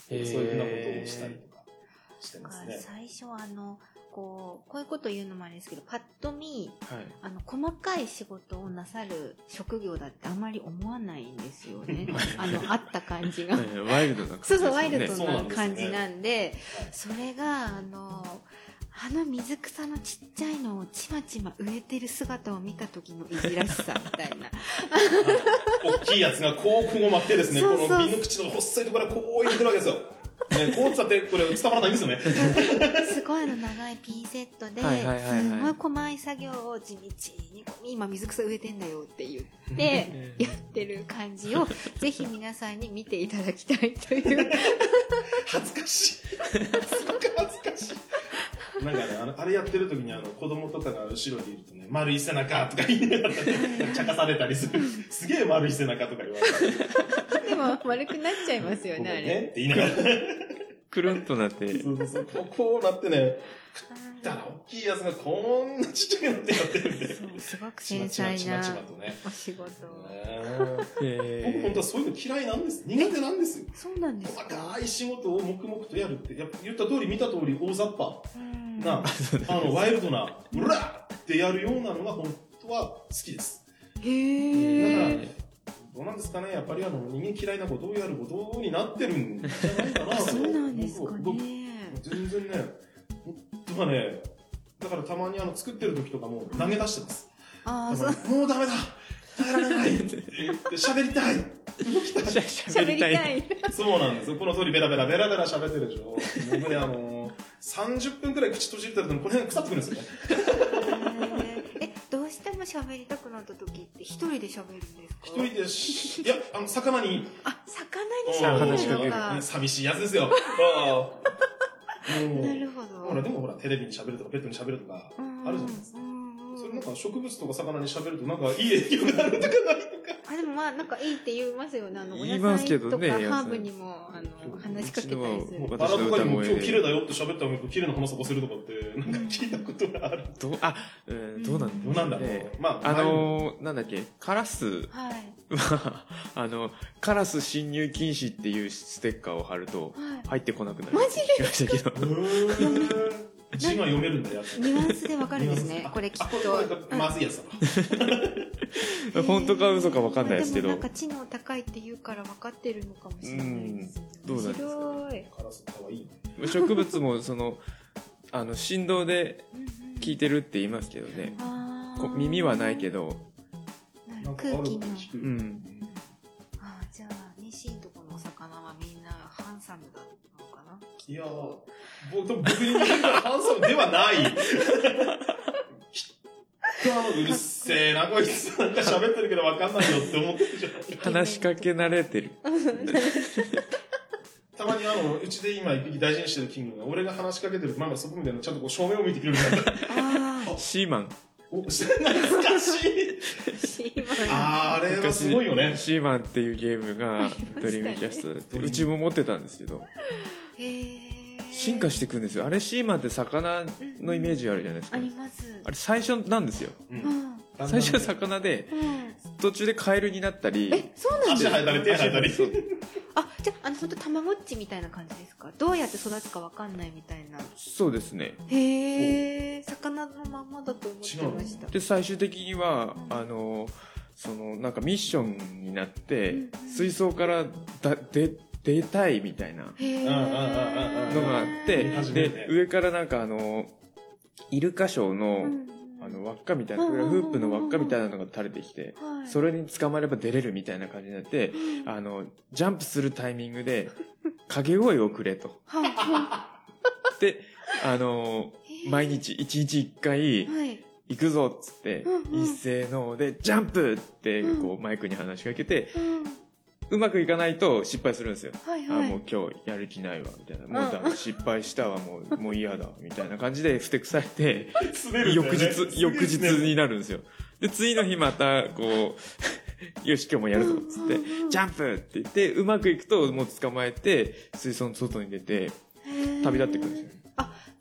そういうふうなことをしたりとかしてますね。最初あの、こう、こういうこと言うのもあれですけど、パッと見、はい。あの、細かい仕事をなさる職業だってあまり思わないんですよね。あの、あった感じが。は いワイルドな感じそうそう、ワイルドな感じなんで、はいそれが、あの、あの水草のちっちゃいのをちまちま植えてる姿を見た時のいじらしさみたいな。大きいやつがこうくごまってですね、そうそうこの瓶の口の細いところからこう入れてるわけですよ。ね、こう伝ってこれ伝わらないんですよね。すごいの長いピンセットで、すごい細い作業を地道に、今水草植えてんだよって言って、やってる感じを、ぜひ皆さんに見ていただきたいという。恥ずかしい。恥ずかしい。なんかね、あの、あれやってる時にあの、子供とかが後ろにいるとね、丸い背中とか言いながらね、茶化されたりする。すげえ丸い背中とか言われて、でも丸くなっちゃいますよね、あれ。ねって言いながら。くるんとなって、そうそうそう、こうこうなってね、だから大きいやつがこんなちっちゃくなってやってるんで。そう、すごくちま繊細ちまちまなちまとね。お仕事。ねえ僕本当はそういうの嫌いなんです。苦手なんですよ。そうなんです細かかい仕事を黙々とやるって、やっぱ言った通り見た通り大雑把うんな、あの、ワイルドな、うらーってやるようなのが本当は好きです。へだからー。どうなんですかね？やっぱりあの、人間嫌いなことをやることになってるんじゃないかなと。そうなんですか僕ね。全然ね、本当はね、だからたまにあの、作ってる時とかも投げ出してます。ああ、もうダメだ耐えられない喋りたい喋りたい。そうなんですよ。この通りベラベラベラベラ喋ってるでしょ。僕ね、あのー、30分くらい口閉じてるとこの辺腐ってくるんですよね。え、しても喋りたくなった時って一人で喋るんですか？一人でし、いや、あの、魚に、あ、魚に喋るのかうん。寂しいやつですよ。なるほど。ほら、でもほら、テレビに喋るとか、ベッドに喋るとか、あるじゃないですか。うんそれなんか植物とか魚に喋るとなんかいい影響になるとかないとか。あ、でもまあ、なんかいいって言いますよね。あの、お言い野菜ますけどとかハーブにも、あの、話しかけたりする。とかにも今日綺麗だよって喋ったのに綺麗な花咲かせるとかって、なんか聞いたことがある。どう、あ、うん、どうなんどうなんだろうね。まあ、あのー、なんだっけ、カラスは あの、カラス侵入禁止っていうステッカーを貼ると、はい。入ってこなくなる。マジで 聞きましたけど。字が読めるんだよ。ニュアンスでわかるんですね。これきっと。まずいやつだ 本当か嘘かわかんないですけどでもなんか知能高いって言うから分かってるのかもしれないどうなんですか？い。植物も、その、あの、振動で聞いてるって言いますけどね。耳はないけど、空気の。低い。うん。あーじゃあ、ニシンとこのお魚はみんなハンサムだったのかな？いやー僕僕に似てるからハンサムではない。うるせえな、こいつ。なんか喋ってるけどわかんないよって思ってるじゃん。話しかけ慣れてる。たまにあの、うちで今一匹大事にしてるキングが、俺が話しかけてる、まあまあそこみたいな、ちゃんとこう正面を向いてくれるみたいな。あシーマン。お、懐かしい。あ、シーマン。あーあれはすごいよね。シーマンっていうゲームがドリームキャストで、うちも持ってたんですけど、へー進化していくんですよ。あれシーマンって魚のイメージあるじゃないですかあ。ります。あれ最初なんですよ。最初は魚で、うん。途中でカエルになったり、え、そうなんですか足生えたり手生えたり。そうあ、じゃあ、あの、ほんと、たまごっちみたいな感じですか？どうやって育つかわかんないみたいな。そうですね。へえ、魚のまんまだと思ってました。で、最終的には、うんあの、その、なんかミッションになってうん、水槽からだ出、出たいみたいなへえ。うんうんうんうんのがあってで、上からなんかあの、イルカショーの、あの、輪っかみたいな、フープの輪っかみたいなのが垂れてきて、はい、それに捕まれば出れるみたいな感じになって、あの、ジャンプするタイミングで、掛け声をくれと。で、あの、い。毎日、一日一回、はい。行くぞっつって一斉ので、ジャンプって、うん。こう、マイクに話しかけて、うまくいかないと失敗するんですよ。はい、あ、はい。もう今日やる気ないわ、みたいな。もうだうん失敗したわ、もう、もう嫌だ、みたいな感じで、ふてくされて、翌日、翌日になるんですよ。で、次の日また、こう、よし、今日もやるぞ、つって、ジャンプって言って、うまくいくと、もう捕まえて、水槽の外に出て、旅立ってくるんですよ。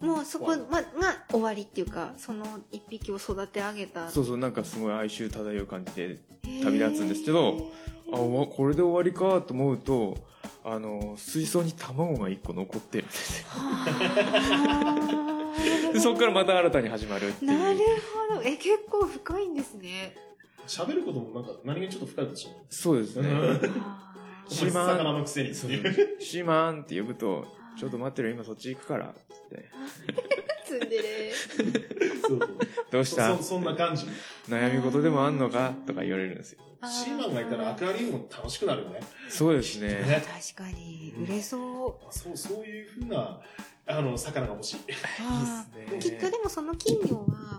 もうそこ、ま、が終わりっていうか、その一匹を育て上げた。そうそう、なんかすごい哀愁漂う感じで、旅立つんですけど、あ、おわこれで終わりかと思うと、あの、水槽に卵が一個残ってるんですよ。そこからまた新たに始まるっていう。なるほど。え、結構深いんですね。喋ることもなんか何気にちょっと深いことしない。そうですね。シーマン魚のくせにっていう。シーマンって呼ぶと、ちょっと待ってる、今そっち行くから、つって。ツンデレ。そ うどうした？そそんな感じ。悩み事でもあんのか？とか言われるんですよ。シーマンがいたらアクアリウムも楽しくなるよね。そうですね。ね確かに、売れそう。そう、そういうふうな、あの、魚が欲しい。あーきっとでもその金魚は、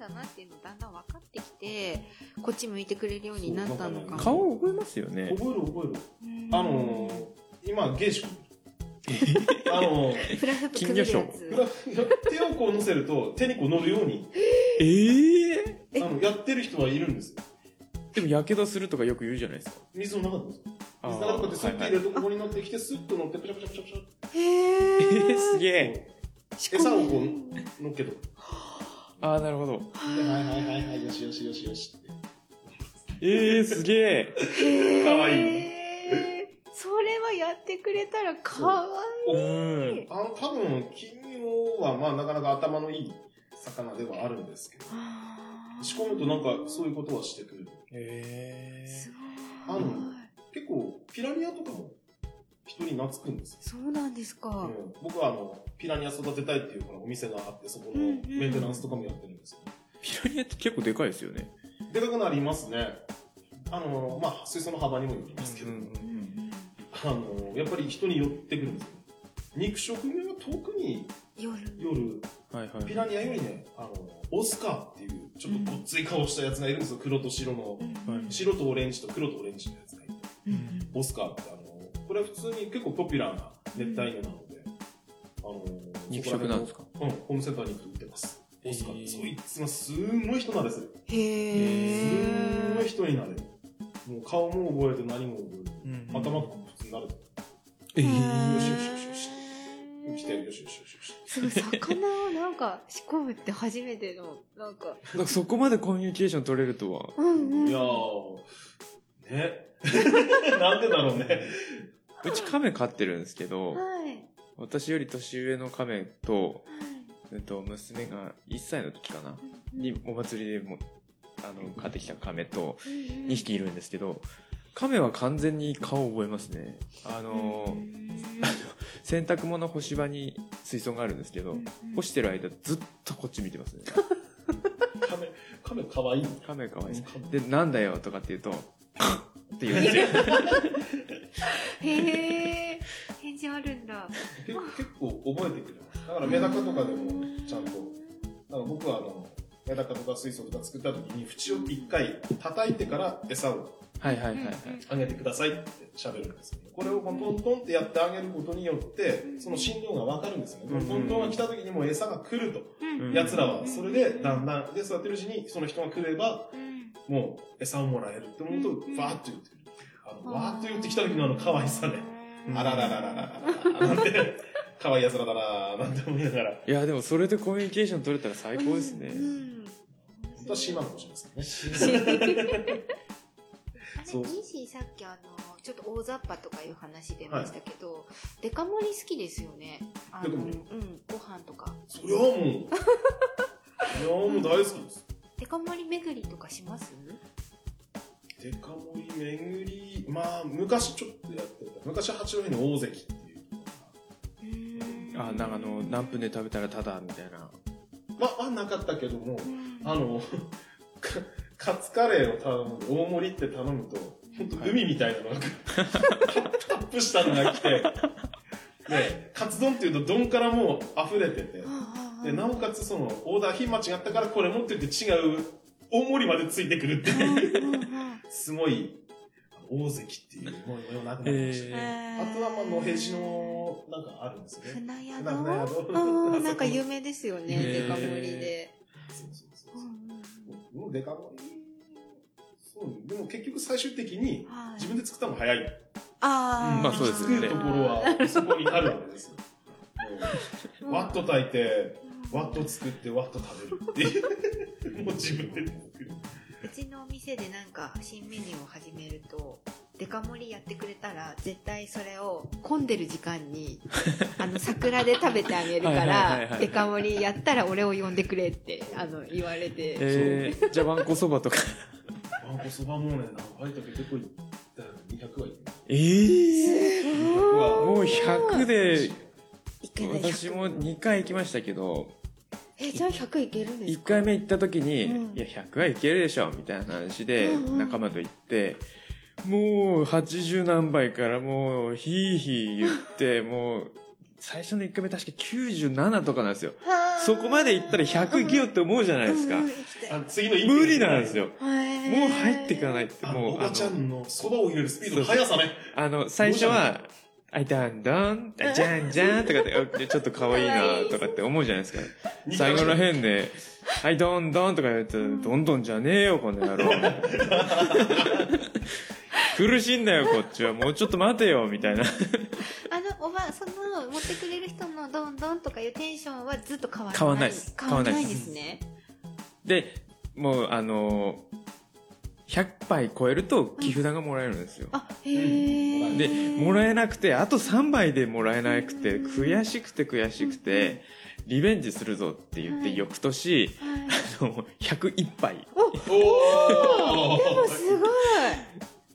だなっていうのだんだん分かってきて、こっち向いてくれるようになったのかも。顔覚えますよね。覚える覚える。うんあのー、今、ゲーシュあのー、フラフープやつ。手をこう乗せると手にこう乗るように、え？ええあの、やってる人はいるんですよ。でも、やけどするとかよく言うじゃないですか。水の中でもそう。あー水の中でこうやってスッと入れるとここに乗ってきて、スッと乗って、プシャプシャプシャプシャ。へえーー、すげえ。餌をこう乗っけとく。ああ、なるほど。ではいはいはいはい、よしよしよしよしって。ええー、すげえ。へーかわいいそれはやってくれたらかわいい。うん。あの、多分、金魚は、まあ、なかなか頭のいい魚ではあるんですけど、あー仕込むとなんか、そういうことはしてくれる。えすあごい。の結構、ピラニアとかも、人に懐くんですよ。そうなんですか。うん僕はあの、ピラニア育てたいっていうこのお店があって、そこのうんうんメンテナンスとかもやってるんですけど、ピラニアって結構でかいですよね。でかくなりますね。あの、まあ、水槽の幅にもよりますけど、うんうんうんあの、やっぱり人に寄ってくるんですよ。肉食目は特に夜。夜、はいはい。ピラニアよりね、あの、オスカーっていう、ちょっとごっつい顔したやつがいるんですよ。黒と白の。はい白とオレンジと黒とオレンジのやつがいて。うんオスカーってあの、これは普通に結構ポピュラーな熱帯魚なので、あの、肉食なんですか？うん、ホームセンターに行ってます。オスカーそいつがすんごい人なんですよ。へすんごいー。人になれる。もう顔も覚えて何も覚える。うん頭とかも普通になる。えよーしよしよしよし。来て、よしよしよしよし。すごい、魚をなんか仕込むって初めての、なんか。なんかそこまでコミュニケーション取れるとは。うんうん。いやー、ね。なんでだろうね。うち亀飼ってるんですけど、はい。私より年上の亀と、えっと、娘が1歳の時かな、にお祭りでも、あの、買ってきた亀と2 2匹いるんですけど、亀は完全に顔を覚えますね。あの、洗濯物干し場に水槽があるんですけど、干してる間ずっとこっち見てますね。カメ、カメかわいい。亀かわいい。で、なんだよとかって言うと、って言うんですよ。へえ。返事あるんだ。結結構覚えてくれます。だからメダカとかでもちゃんと、だから僕はあの、メダカとか水槽とか作った時に縁を一回叩いてから餌をはいはいはいはい。あげてくださいって喋るんですよ。これをトントンってやってあげることによって、その振動がわかるんですよね。うんトントンが来た時にもう餌が来ると。うん奴らは、それでだんだん、で、育てるうちにその人が来れば、うんもう餌をもらえるって思うと、うんバーッと言ってくる。あの、わーっと言ってきた時のあの可愛さね。うんあららららららら、なんて、可愛い奴らだななんて思いながら。いや、でもそれでコミュニケーション取れたら最高ですね。うん本当は C マンかもしれないですけどね。そうあれ、ニーシーさっきあの、ちょっと大雑把とかいう話出ましたけど、デカ盛り好きですよね。あの、デカ盛りうん、ご飯とか。そりゃもう、いやもう大好きです。デカ盛り巡りとかします？デカ盛り巡り、まあ、昔ちょっとやってた。昔八戸の大関っていうところがあ、なんかあの、何分で食べたらタダみたいな。まあ、はなかったけども、うんあの、かカツカレーを頼む、大盛りって頼むと、本当海みたいなのが、タップしたのが来て、で、カツ丼っていうと丼からもう溢れてて、で、なおかつその、オーダー品間違ったからこれ持ってって違う、大盛りまでついてくるっていう、すごい、大関っていうものがなくなりましたね。えあとは、まあ、野辺地の、なんかあるんですよね。船宿船宿うんなんか有名ですよね、デカ盛りで。そうそうそううんそう。もうデカ盛り。そう、でも結局最終的にはい自分で作った方が早い。あーまあそうですよね作るところはそこにあるわけですよ。うんワッと炊いて、ワッと作って、ワッと食べるっていう。もう自分で作る。うちのお店でなんか新メニューを始めると、デカ盛りやってくれたら、絶対それを混んでる時間に、あの、桜で食べてあげるからは、いデカ盛りやったら俺を呼んでくれって、あの、言われて。えー、じゃあ、わんこそばとか。あんこそばもね、何杯と結構いったら200はいく。えー、すごいもう100で、いけない私も2回行きましたけど、え、じゃあ100いけるんです1か回目行った時に、うん。いや、100はいけるでしょ、みたいな話でうんうん。仲間と行って、もう80何倍からもうヒーヒー言って、もう最初の1回目確か97とかなんですよ。そこまで行ったら100いけよって思うじゃないですか。うん。うん次の一無理なんですよ。もう入っていかないって、あの、もう、おばちゃんのそばを入れるスピードの速さね。あの最初は、あいだんだん、じゃんじゃんとかって、あちょっと可愛いなとかって思うじゃないですか。最後の辺で、はい、どんどんとか言って、どんどんじゃねえよ、この野郎。苦しいんだよ、こっちは。もうちょっと待てよ、みたいな。あの、おば、その、持ってくれる人のどんどんとかいうテンションはずっと変わらない。変わんないです変わんないですですね。で、もう、あの100杯超えると寄付団がもらえるんですよ。あ、へえ。で、もらええなくて、あと3杯でもらえなくて、悔しくて悔しくて、リベンジするぞって言って、はい翌年、あの、101杯。おーすごい。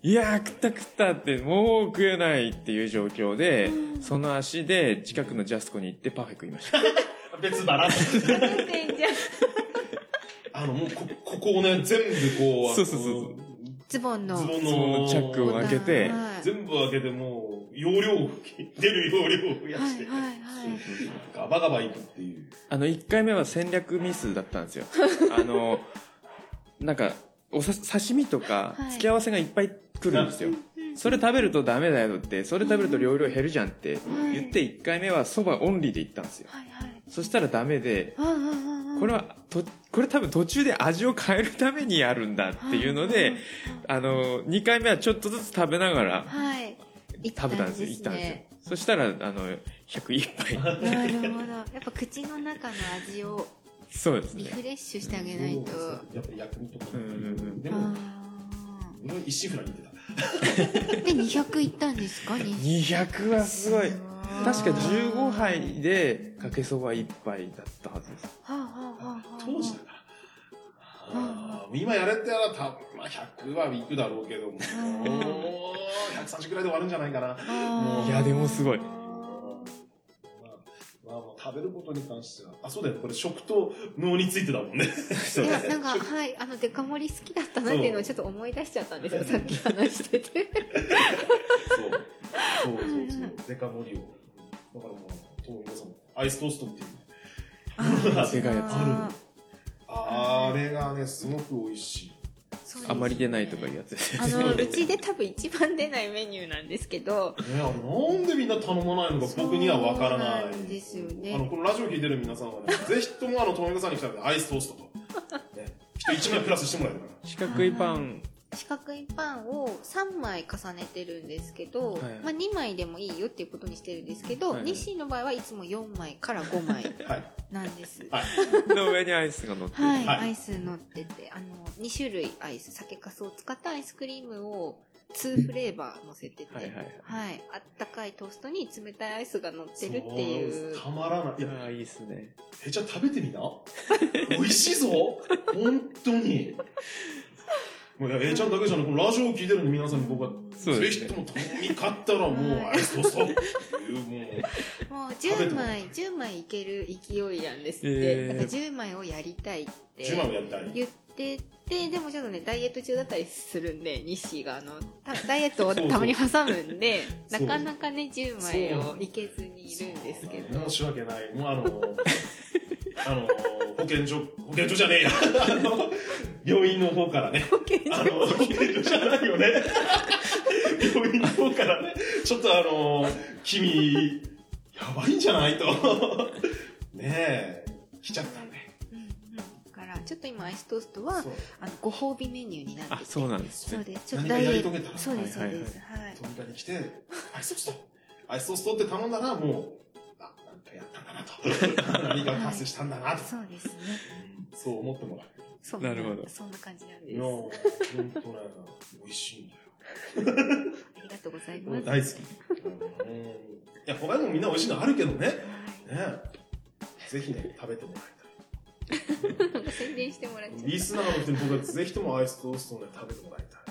いやー、食った食ったって、もう食えないっていう状況で、うんその足で近くのジャスコに行ってパフェ食いました。別腹。なんてんじゃんあの、もうこ、ここをね、全部こう、そうそうそうそうあのズボンの。ズボンそのチャックを開けて、はい全部開けてもう、容量を、出る容量を増やして、はいはいはいガバガバいくっていう。あの、1回目は戦略ミスだったんですよ。あの、なんか、おさ刺身とかはい付け合わせがいっぱい来るんですよ。それ食べるとダメだよって、それ食べると容量減るじゃんって言って1回目はそばオンリーで行ったんですよ。はいはい。そしたらダメで、これは、と、これ多分途中で味を変えるためにやるんだっていうので、あの、2回目はちょっとずつ食べながらはい。食べたんですよ。行ったんですよ。そしたら、あの、101杯。なるほど。やっぱ口の中の味をそうですね。リフレッシュしてあげないと。やっぱり薬味とか。うんうんうんでも、あ俺は一心不乱に言ってた。ーで、200いったんですか？200はすごい。確か15は杯でかけそば1杯だったはずです。あ、はあはあはあ、当時だから。あー今やれってやらた、まあ、100はいくだろうけども、もう130くらいで終わるんじゃないかな。いやでもすごいまあ、まあ、もう食べることに関しては。あ、そうだよ。これ食と脳についてだもんね。いや、なんか、はい、あの、デカ盛り好きだったなっていうのをちょっと思い出しちゃったんですよ、さっき話してて。そう。そうそうそう。デカ盛りを。だからもう、と皆さんも、アイストーストっていうね。あでかいやつああれがね、すごく美味しい。あんまり出ないとかいうやつですあの、うちで多分一番出ないメニューなんですけど、ね、なんでみんな頼まないのか僕にはわからない。んですよねあの、このラジオ聞いてる皆さんはね、ぜひともあの、ともみかさんに来たらね、アイストーストと。ね、人1枚プラスしてもらえるから。四角いパン四角いパンを3枚重ねてるんですけど、はいまあ2枚でもいいよっていうことにしてるんですけど、はいはい日清の場合はいつも4枚から5枚 はい。なんです。はい。の上にアイスが乗ってる、はい、はいアイス乗ってて、あの、2種類アイス、酒粕を使ったアイスクリームを2フレーバー乗せてて、はいはいはいあったかいトーストに冷たいアイスが乗ってるっていうそう。たまらない。いや、ああいいっすねえ、じゃあ食べてみな。美味しいぞ本当に。もういや、えーちゃんだけじゃなく、このラジオを聞いてる皆さんに僕は、ぜひとも頼み買ったらもうアイストーストっていう、もう、もう食べて10枚、10枚いける勢いなんですって。えーだから10枚をやりたいって。10枚をやりたい。言ってて、でもちょっとね、ダイエット中だったりするんで、日誌が、あの、た ダイエットをたまに挟むんで、なかなかね、10枚をいけずにいるんですけど。申し訳ない。もうあの、あの、保健所、保健所じゃねえや。あの、病院の方からね。あの、保健所じゃないよね。病院の方からね、ちょっとあの、君、やばいんじゃないと。ねえ、来ちゃったね。うんうん。だから、ちょっと今、アイストーストはあの、ご褒美メニューになってて。あそうなんですねそうです。ちょっとダイエット。そうです、そうです。はい。トミカに来て、アイストースト。アイストーストって頼んだら、もう、あ、なんかやったんだなと。何か達成したんだなと。そうですね。そう思ってもらえる。そんなるほどそんな感じなんです。いや、あほんとね、美味しいんだよ。りがとうございます。大好き。うん。いや、他にもみんな美味しいのあるけどね。ねぜひね、食べてもらいたい。宣伝してもらっちゃ。リスナーの人に僕はぜひともアイストーストをね、食べてもらいたい。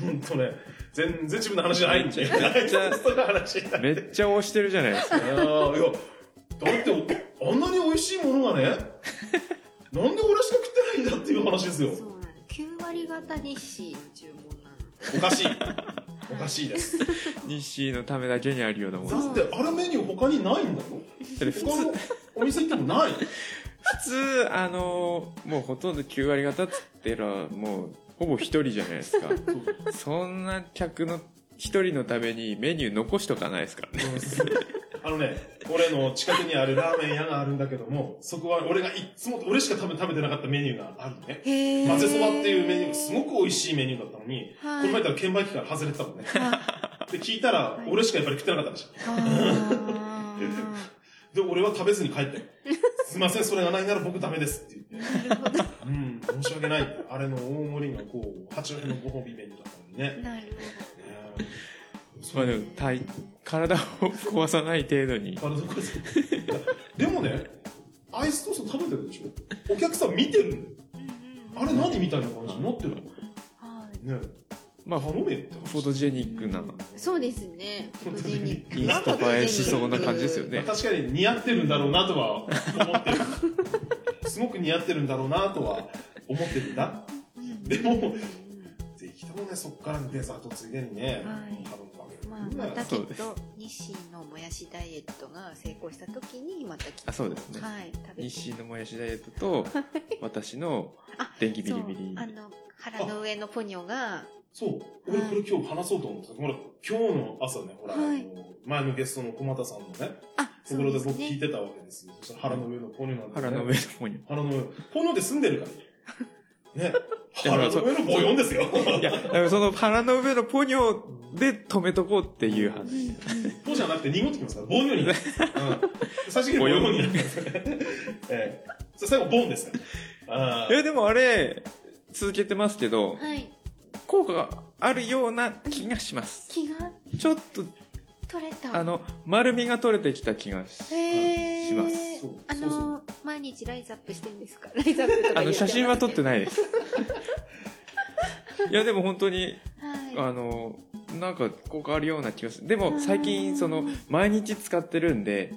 ほんとね、全然自分の話じゃないんで。アイストーストの話じゃ。めっちゃ押してるじゃないですかいやだって、あんなに美味しいものがね、なんで俺しか食ってないんだっていう話ですよ。そうなんです。9割方日誌の注文なの。おかしい。おかしいです。日清のためだけにあるようなものだって、あれメニュー他にないんだよ。だって普通他のお店行ってもない。普通あのもうほとんど9割方っつってらもうほぼ一人じゃないですか。そんな客の一人のためにメニュー残しとかないですからね。あのね、俺の近くにあるラーメン屋があるんだけども、そこは俺がいつも、俺しか多分食べてなかったメニューがあるのね。混ぜそばっていうメニューがすごく美味しいメニューだったのに、はい。この前から券売機から外れてたもんね。あ。で、聞いたら、俺しかやっぱり食ってなかったでしょ。あで、俺は食べずに帰って。すいません、それがないなら僕ダメですって言って。うん、申し訳ない。あれの大盛りがこう、八戸のご褒美メニューだったのにね。なるねまあでも体体を壊さない程度にでもね、アイストースト食べてるでしょお客さん見てる。あれ何みたいな感じになってるのはいねまあフォトジェニックな。そうですね。フォトジェニック。インスタ映えしそうな感じですよね。まあ確かに似合ってるんだろうなとは思ってる。すごく似合ってるんだろうなとは思ってるんだ。でも、ぜひともね、そこからデザートついでにね、はい。まあ、またきっと日清のもやしダイエットが成功した時にまたきっとあそうですね。はい食べて。日清のもやしダイエットと私のあ電気ビリビリ。あの腹の上のポニョがそう。俺これ今日話そうと思ってた。ほら、今日の朝ね、ほら、はいあの前のゲストの小俣さんのね、あところで僕ね聞いてたわけですよ。そしたら腹の上のポニョなんて、ね。腹の上のポニョ腹の上。ポニョで住んでるから。ね。いや腹の上のボヨンですよ。いやその腹の上のポニョで止めとこうっていう話ポじゃなくて濁ってきますから、ボニョに。うん。最終的にボヨンになりますね。ええ。それ最後、ボンですから。ああ。えでもあれ続けてますけどはい効果があるような気がします。気が？ちょっと取れた。あの丸みが取れてきた気がしへー。します。あの毎日ライズアップしてんですか？ライズアップとかあの写真は撮っていないです。いやでも本当にはい。あのなんか効果あるような気がする。でも最近その毎日使ってるんで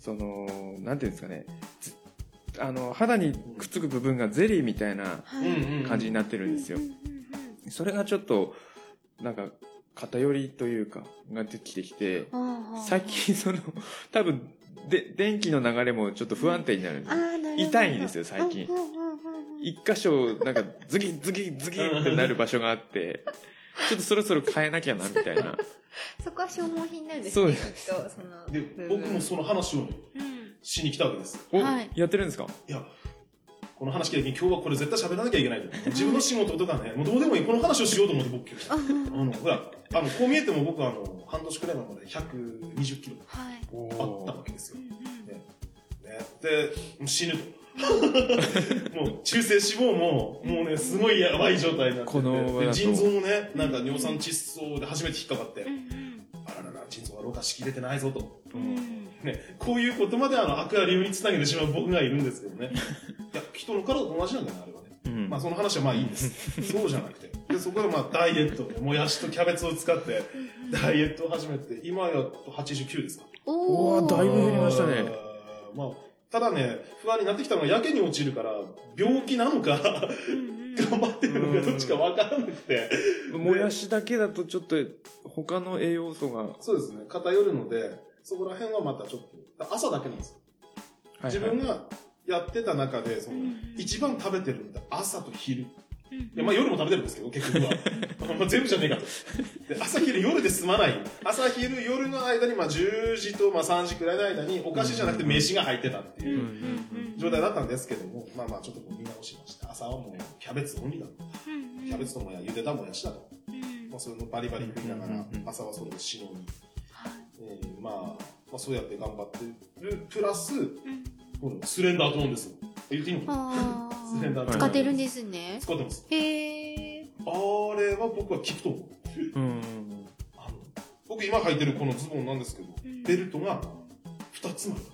そのなんていうんですかね。ずあの肌にくっつく部分がゼリーみたいな。感じになってるんですよ。うんうんうんそれがちょっとなんか偏りというか、が出てきてきて、最近その、多分、で、電気の流れもちょっと不安定になるんであー、なるほど。痛いんですよ最近。一箇所、なんか、ズギズギズギってなる場所があって、ちょっとそろそろ変えなきゃな、みたいな。そこは消耗品なんですそうでねそので部分僕もその話をねうん。しに来たわけですお、はい。やってるんですか？いやこの話聞いた時に今日はこれ絶対喋らなきゃいけないと。自分の仕事とかねもうどうでもいい。この話をしようと思って僕今日来た。あのほらあのこう見えても僕はあの半年くらい前まで120キロはい。おあったわけですよ。うん、うん。ね、でもう死ぬと。もう中性脂肪ももうねすごいやばい状態になってて。こので腎臓もねなんか尿酸窒素で初めて引っかかって、うんあららら腎臓がろ過しきれてないぞと、うん。うんね、こういうことまであのアクアリウムにつなげてしまう僕がいるんですけどね。いや人の体と同じなんだよねあれはね。うん。まあその話はまあいいんです。そうじゃなくて。で、そこからまあダイエットで、もやしとキャベツを使って、ダイエットを始めて、今やっと89ですか。おー。うわだいぶ減りましたね。まあ、ただね、不安になってきたのはやけに落ちるから、病気なのか、頑張ってるのか、どっちかわからなくて。もやしだけだとちょっと他の栄養素が、はいそうですね、偏るので、そこら辺はまたちょっと、朝だけなんですよ。はい自分がやってた中で、そのうん、一番食べてるんだ、朝と昼。うんいや、まあ夜も食べてるんですけど、結局は。まあ全部じゃねえかと。で、朝昼夜で済まない。朝昼夜の間に、まあ10時とまあ3時くらいの間に、お菓子じゃなくて飯が入ってたっていう状態だったんですけども、まあまあちょっと見直しまして、朝はもうキャベツオンリーだと。キャベツともや茹でたもやしだと。うんまあそれのバリバリ食いながら朝はそれをしのぎ、えーまあ、まあそうやって頑張ってる。プラス、スレンダートーンですよ。言っていいのかなあ使ってるんですね使ってます。へえあれは僕は効くと思う。うん。あの僕今履いてるこのズボンなんですけど、うんベルトが2つまでだ。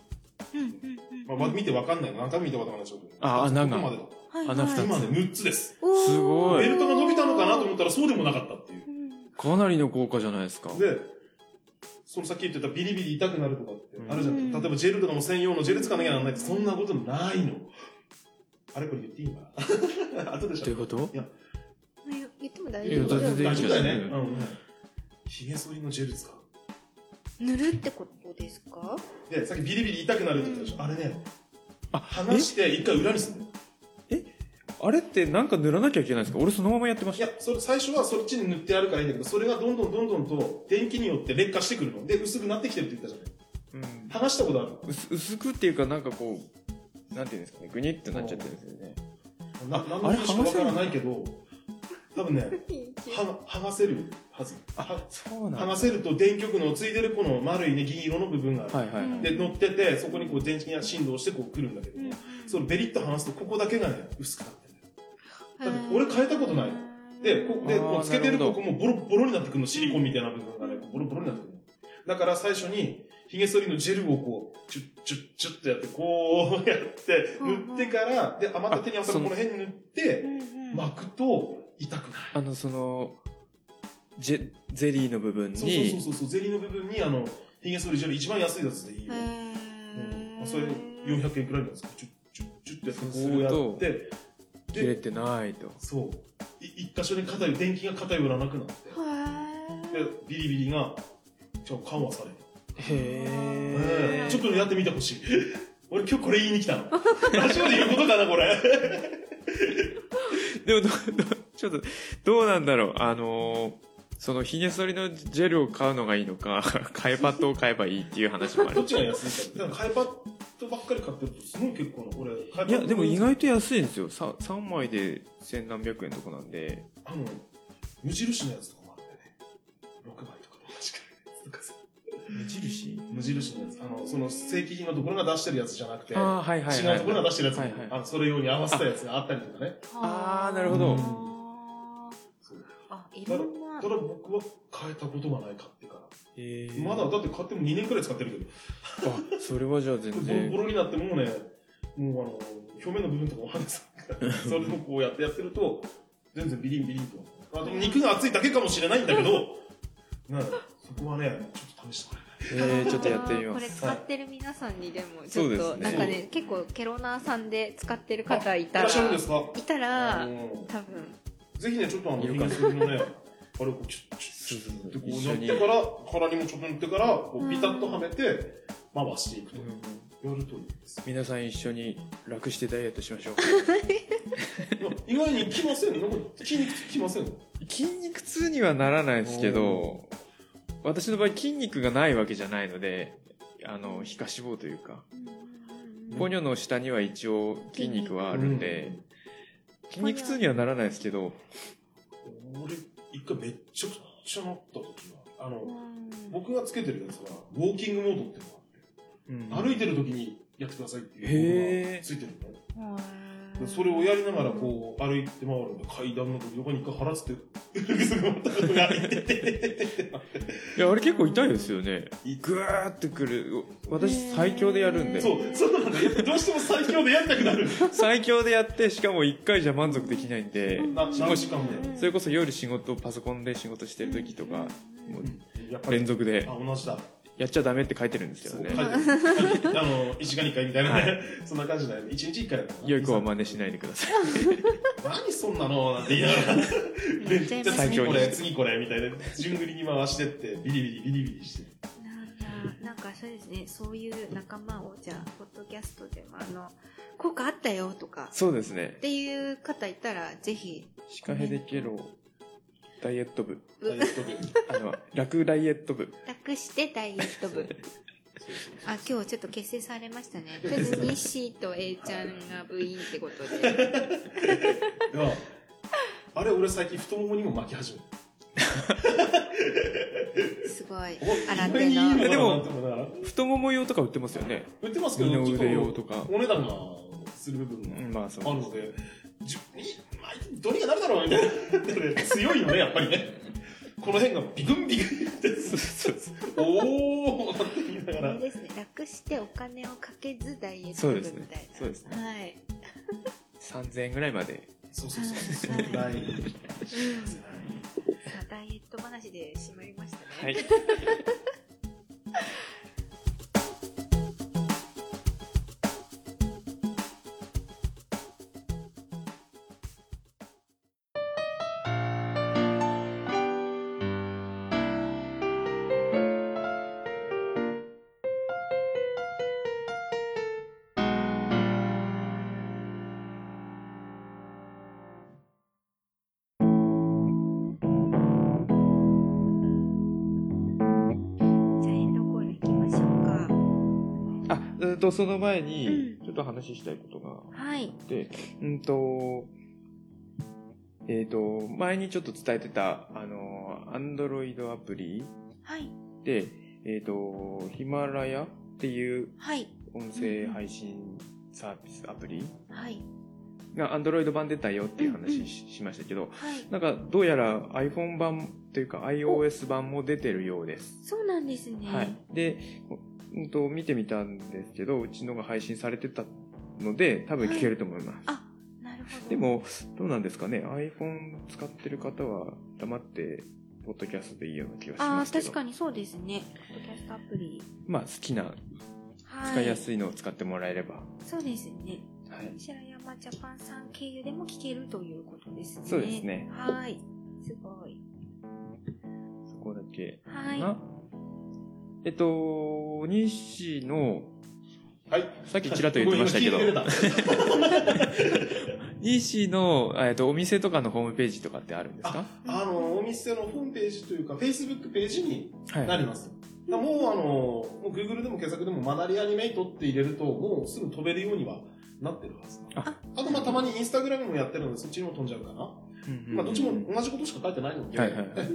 うんうんうんまあ、ま見てわかんないの。何回も見てわかんないでしょうけど。あ穴がここまでだ。穴二つ今ね、6つです。おーすごいベルトが伸びたのかなと思ったらそうでもなかったっていうう。んかなりの効果じゃないですか。で、そのさっき言ってたビリビリ痛くなるとかってあるじゃん。うん例えばジェルとかも専用のジェル使わなきゃならないってそんなことないの。あれこれ言っていいのかな？後でしょどういうこと？言っても大いや丈夫全然大丈夫だよね。ううんんうん。髭剃りのジェル使う。塗るってことですか？で、さっきビリビリ痛くなるって言ったでしょ。あれね、あ、離して一回裏にするの。あれってなんか塗らなきゃいけないんですか？俺そのままやってました。いや、それ最初はそっちに塗ってあるからいいんだけど、それがどんどんどんどんと電気によって劣化してくるの。で、薄くなってきてるって言ったじゃない。うん剥がしたことある薄薄くっていうかなんかこう、なんていうんですかね、ぐにってなっちゃってるんですよね。な、あ何の話かわからないけど、多分ね、はは剥がせるはず。はそうなんだ。剥がせると電極のついてるこの丸いね、銀色の部分がある。はいはいはい。で、乗ってて、そこにこう電気が振動してこう来るんだけども、そのベリッと離すとここだけがね、薄くなってるんだって俺変えたことないで、こで、あーもうつけてるなるほどとこもボロボロになってくるの、シリコンみたいな部分がね、ボロボロになってくるの。だから最初に、髭剃りのジェルをこう、チュッチュッチュッとやって、こうやって、塗ってから、で、余った手に合わせたこの辺に塗って、巻くと痛くない。あの、その、ジェ、ゼリーの部分そうそうに、そうそう、ゼリーの部分に、あの、髭剃りジェル一番安いやつでいいよ。うん、それ400円くらいなんですか？チュッチュッチュッってやって、そうするこうやとって、で、切れてないと。そう。い一箇所に偏る、電気が偏らなくなって、で、ビリビリが、ちょっと緩和される。へちょっとやってみてほしい。俺今日これ言いに来たの。ラジオで言うことかな、これ。でもど、ど、ちょっと、どうなんだろう。あのーその、髭剃りのジェルを買うのがいいのか、替えパッドを買えばいいっていう話もあるどっ。ちが安いか。だから、カイパッドばっかり買ってると、すごい結構な、俺、カイパッドいや、でも意外と安いんですよ。さ3枚で千何百円とかなんで。あの、無印のやつとかもあってね。6枚無印？無印のやつ。あの、その正規品のところが出してるやつじゃなくて、ああ、はいはいはい。違うところが出してるやつも、はいはいあのそれ用に合わせたやつがあったりとかね。あーなるほどあいろんなただ僕は変えたことがない買ってから。へーまだ、だって買っても2年くらい使ってるけど。あ、それはじゃあ全 ボロボ然。ロになってもうね、もうあの、表面の部分とかも剥がす。それをこうやってやってると、全然ビリンビリンと。あでも肉が厚いだけかもしれないんだけど、ね、そこはね、ちょっと試してもらえない。えー、ちょっとやってみまこれす。使ってる皆さんにでもちょっと、なんかね結構ケロナーさんで使ってる方いたらいらっしゃるんですか？いたらうん多分ぜひね、ちょっとあの、いるかな髭剃りのね、あれをこう、チュッチュッチュッってこう一緒にやってから、腹にもちょっと塗ってから、こうピタッとはめて、回していくと。やるといいです。皆さん一緒に楽してダイエットしましょう。意外にきませんなんか筋肉きません？筋肉痛にはならないですけど、私の場合筋肉がないわけじゃないので、あの、皮下脂肪というか、ポニョの下には一応筋肉はあるんで、筋肉痛にはならないですけど、俺、一回めっちゃくちゃなった時は、あの、僕がつけてるやつは、ウォーキングモードっていうのがうんあって、歩いてる時にやってくださいっていうのがついてるの。でそれをやりながらこう歩いて回るんで階段の時横に一回腹つって、すぐまた歩いていや、あれ結構痛いですよね。ぐわーってくる。私最強でやるんで。そう、そうなんだよ。どうしても最強でやりたくなる。最強でやって、しかも1回じゃ満足できないんで、な何時間もね。それこそ夜仕事、パソコンで仕事してる時とか、連続であ、同じだ。やっちゃダメって書いてるんですけどね。あの、1時間に1回みたいなはね。そんな感じだよね。1日1回だから。良い子は真似しないでください。何そんなのなんて言いながら。じゃあ次これ、次これ、みたいな。順繰りに回してって、ビリビリ、ビリビリして。なんだなんかそうですねそういう仲間をじゃあポッドキャストでもあの効果あったよとかそうですねっ。ていう方いたらぜひシカヘデケロダイエット部。ダイエット部。あの、楽ダイエット部。楽してダイエット部あ今日ちょっと結成されましたね とりあえず西と A ちゃんが部員ってことでいやあれ、俺最近太ももにも巻き始めた。すごいお新意外にいい手ののかなでもって思いながら太もも用とか売ってますよね。売ってますけど、二の腕用とかお値段がする部分うんがまあそうですあるので、どうにかなるだろうみたいな。強いよね、やっぱりね。この辺がビクンビクンって、おーって言いながら。ですね楽してお金をかけずダイエット部みそうですねたいなそうですねはい、3000円ぐらいまで。そうそうそう。そはいダイエット話で締まりましたねはい。と、その前にう、ん。ちょっと話したいことがはいあって、うんと、えっ、と、前にちょっと伝えてた、あの、アンドロイドアプリはい。で、えっ、と、ヒマラヤっていうはい。音声配信サービスアプリはい。がアンドロイド版出たよっていううんうん話ししましたけど、はい。なんかどうやら iPhone 版というか iOS 版も出てるようです。そうなんですね。はい。で、うんと、見てみたんですけど、うちのが配信されてたので、多分聞けると思います。あなるほどでも、どうなんですかね ?iPhone 使ってる方は黙って、ポッドキャストでいいような気がしああますけど。確かにそうですねポッドキャストアプリまあ、好きな、はい使いやすいのを使ってもらえれば。そうですねはい。白山ジャパンさん経由でも聞けるということですねそうですねはいすごいそこだけはいな。えっと、西の、はい。さっきちらっと言ってましたけど 西の、えっと、お店とかのホームページとかってあるんですか？ああの、お店のホームページというか、Facebook ページにはい。なります。だからもうあの、もう Google でも検索でもマナリアニメイトって入れると、もうすぐ飛べるようにはなってるはず。ああとまあたまにインスタグラムもやってるので、そっちにも飛んじゃうかな。うんうんまあどっちも同じことしか書いてないので、はいはいはいえ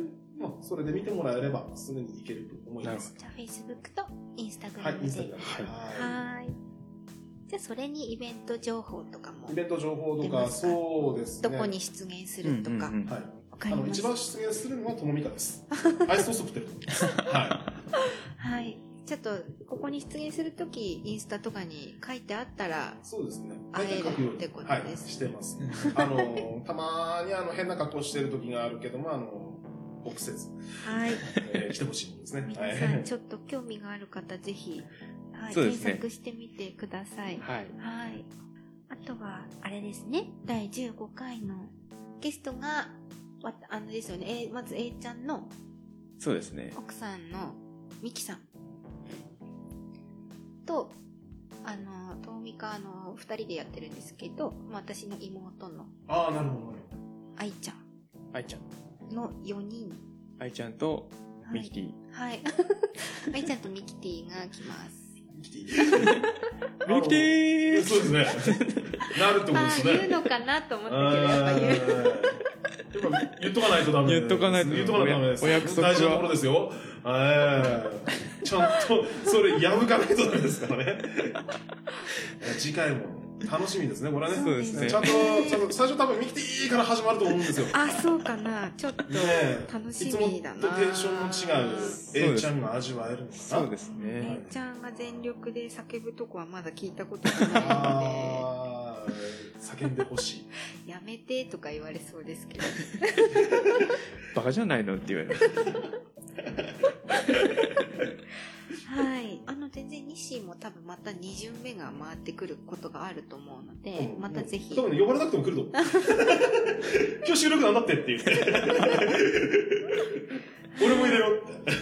まあそれで見てもらえればすぐにいけると思います。じゃあ Facebook と Instagram ではい、インスタグラム。はいははいじゃあそれにイベント情報とかもい。イベント情報とか、そうですね。どこに出現するとかうんうんうんはい。あの一番出現するのはともみかです。アイストースト食ってると思います。ははいちょっとここに出現するときインスタとかに書いてあったらい。そうですね。会えるってことはい、ですしてます。あの、たまにあの変な格好してる時があるけども、あの、臆せず、はい えー来てほしいんですね。皆はいさんちょっと興味がある方ぜひ、はいそうですね検索してみてくださいはい。はい。あとは、あれですね。第15回のゲストが、わあのですよね、えーまず A ちゃんのそうですね。奥さんのミキさんと、あの、トーミカの二人でやってるんですけど、まあ私の妹のああ、なるほど。愛ちゃ愛ちゃん。んの4人。愛ちゃんとミキティ。はい。愛ちゃんとミキティが来ます。ミキティ。ミキティそうですね。なるってことあですね。あ言うのかなと思ったけど、やっぱ言う。やっぱ言っとかないとダメです言っとかないと言っとかないとダメです。お約束は大事なところですよ。ええちゃんと、それ破かないとダメですからね。次回も楽しみですね、これはね。そうですねちゃんと、ちゃんと、最初多分ミキティから始まると思うんですよ。ねあ、そうかな。ちょっとえ楽しいつもみだな。とテンションの違うす A ちゃんが味わえるのかな。そうですえね。ちゃんが全力で叫ぶとこはまだ聞いたことがないのああ、叫んでほしい。で、やめてとか言われそうですけど。バカじゃないの？って言われる。はい。あの、全然西も多分また2巡目が回ってくることがあると思うので、またぜひ。多分ね、呼ばれなくても来ると思う。今日収録なんだってって言って。俺も入れよって。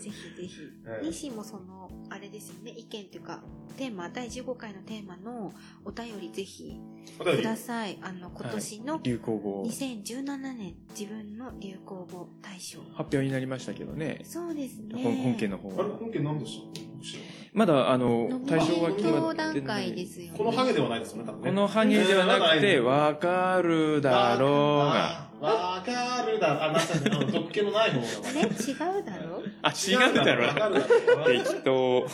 ぜひぜひはい。西もその、あれですよね、意見というか、テーマ、第15回のテーマのお便りぜひください。あの、今年の流行語2017年自分の流行語大賞。発表になりましたけどね。そうですね。本本家の方あれ、は。本家何でした知らないまだ、あの対象は決ま同ってない。ですよね。このハゲではないですよね、多分ね。このハゲではなくて、わかるだろうが。あわかるだ。あ、なんか、あの、毒気のない方が。ね、違うだろあ、違うだろわかう。るだろう。適当。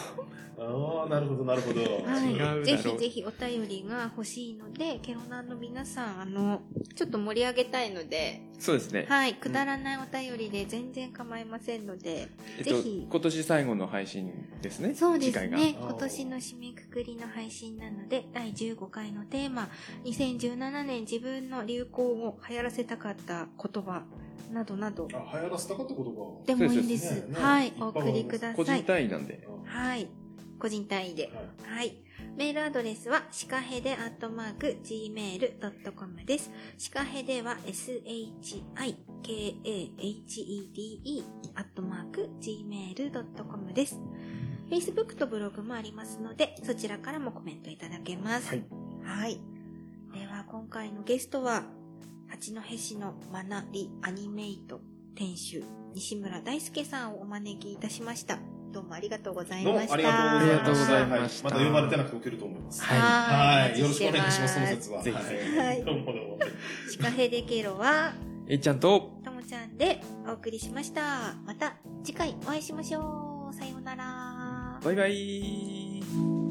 ああ、なるほど、なるほど。はい、ぜひぜひお便りが欲しいので、ケロナンの皆さん、あの、ちょっと盛り上げたいので、そうですね。はい、くだらないお便りで全然構いませんので、えっとぜひ、今年最後の配信ですね。そうです。ね、今年の締めくくりの配信なので、第15回のテーマ、2017年自分の流行を流行らせたかった言葉、などなど、あ、流行らせたかったことでもいいんでそうですす。ねはいお送りくだ個人さい。単位なんで。が。はい、個人単位で。はいはい。メールアドレスは、シカヘデアットマーク gmail.com です。シカヘデは shikahede アットマーク gmail.com です。Facebook とブログもありますので、そちらからもコメントいただけます。はい。はい。では、今回のゲストは、八戸市のマナリアニメイト店主、西村大輔さんをお招きいたしました。どうもありがとうございました。ありがとうございました。ありがとうございましたはいまた呼ばれてなくて受けると思います。はいはい。よろしくお願いします、そのて説は。ぜひぜひはいどうもどうも。シカヘデケロは、えいちゃんと、ともちゃんでお送りしました。また次回お会いしましょう。さようなら。バイバイ。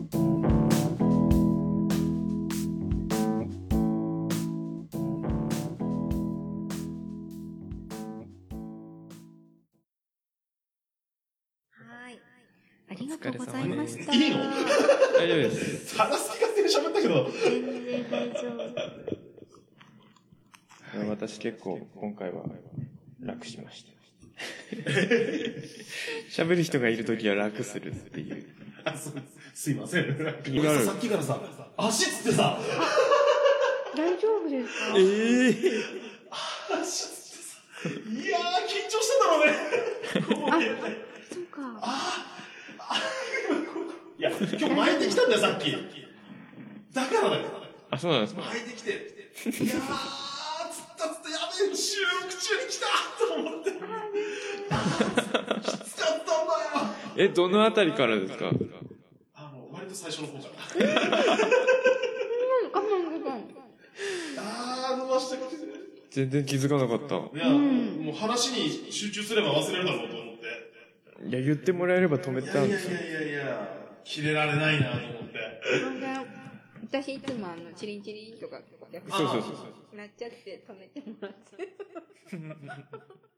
ました。いいの？大丈夫です。話す気勝手に喋ったけど。全然大丈夫。私結構今回は楽しました。喋る人がいるときは楽するっていう。あすすいません。ささっきからさ、足つってさ、大丈夫ですか？ええ足つってさ、いやー、緊張してんだろうね。そうか。いや、今日巻いてきたんだよ、さっき。だからだよ。あ、そうなんですか？巻いてきて、いやー、つったつった、やべえ、収録中に来たと思って。きつかったんだよ。え、どのあたりからですか？あの、割と最初の方じゃん。うん、我慢我慢。あー、伸ばして。全然気づかなかった。いや、もう話に集中すれば忘れるだろうと思って。いや、言ってもらえれば止めいたんですよ。やいやいやいやいや、切れられないなと思って。私いつもあの、チリンチリンとか、そうそうそうそう。なっちゃって止めてもらって。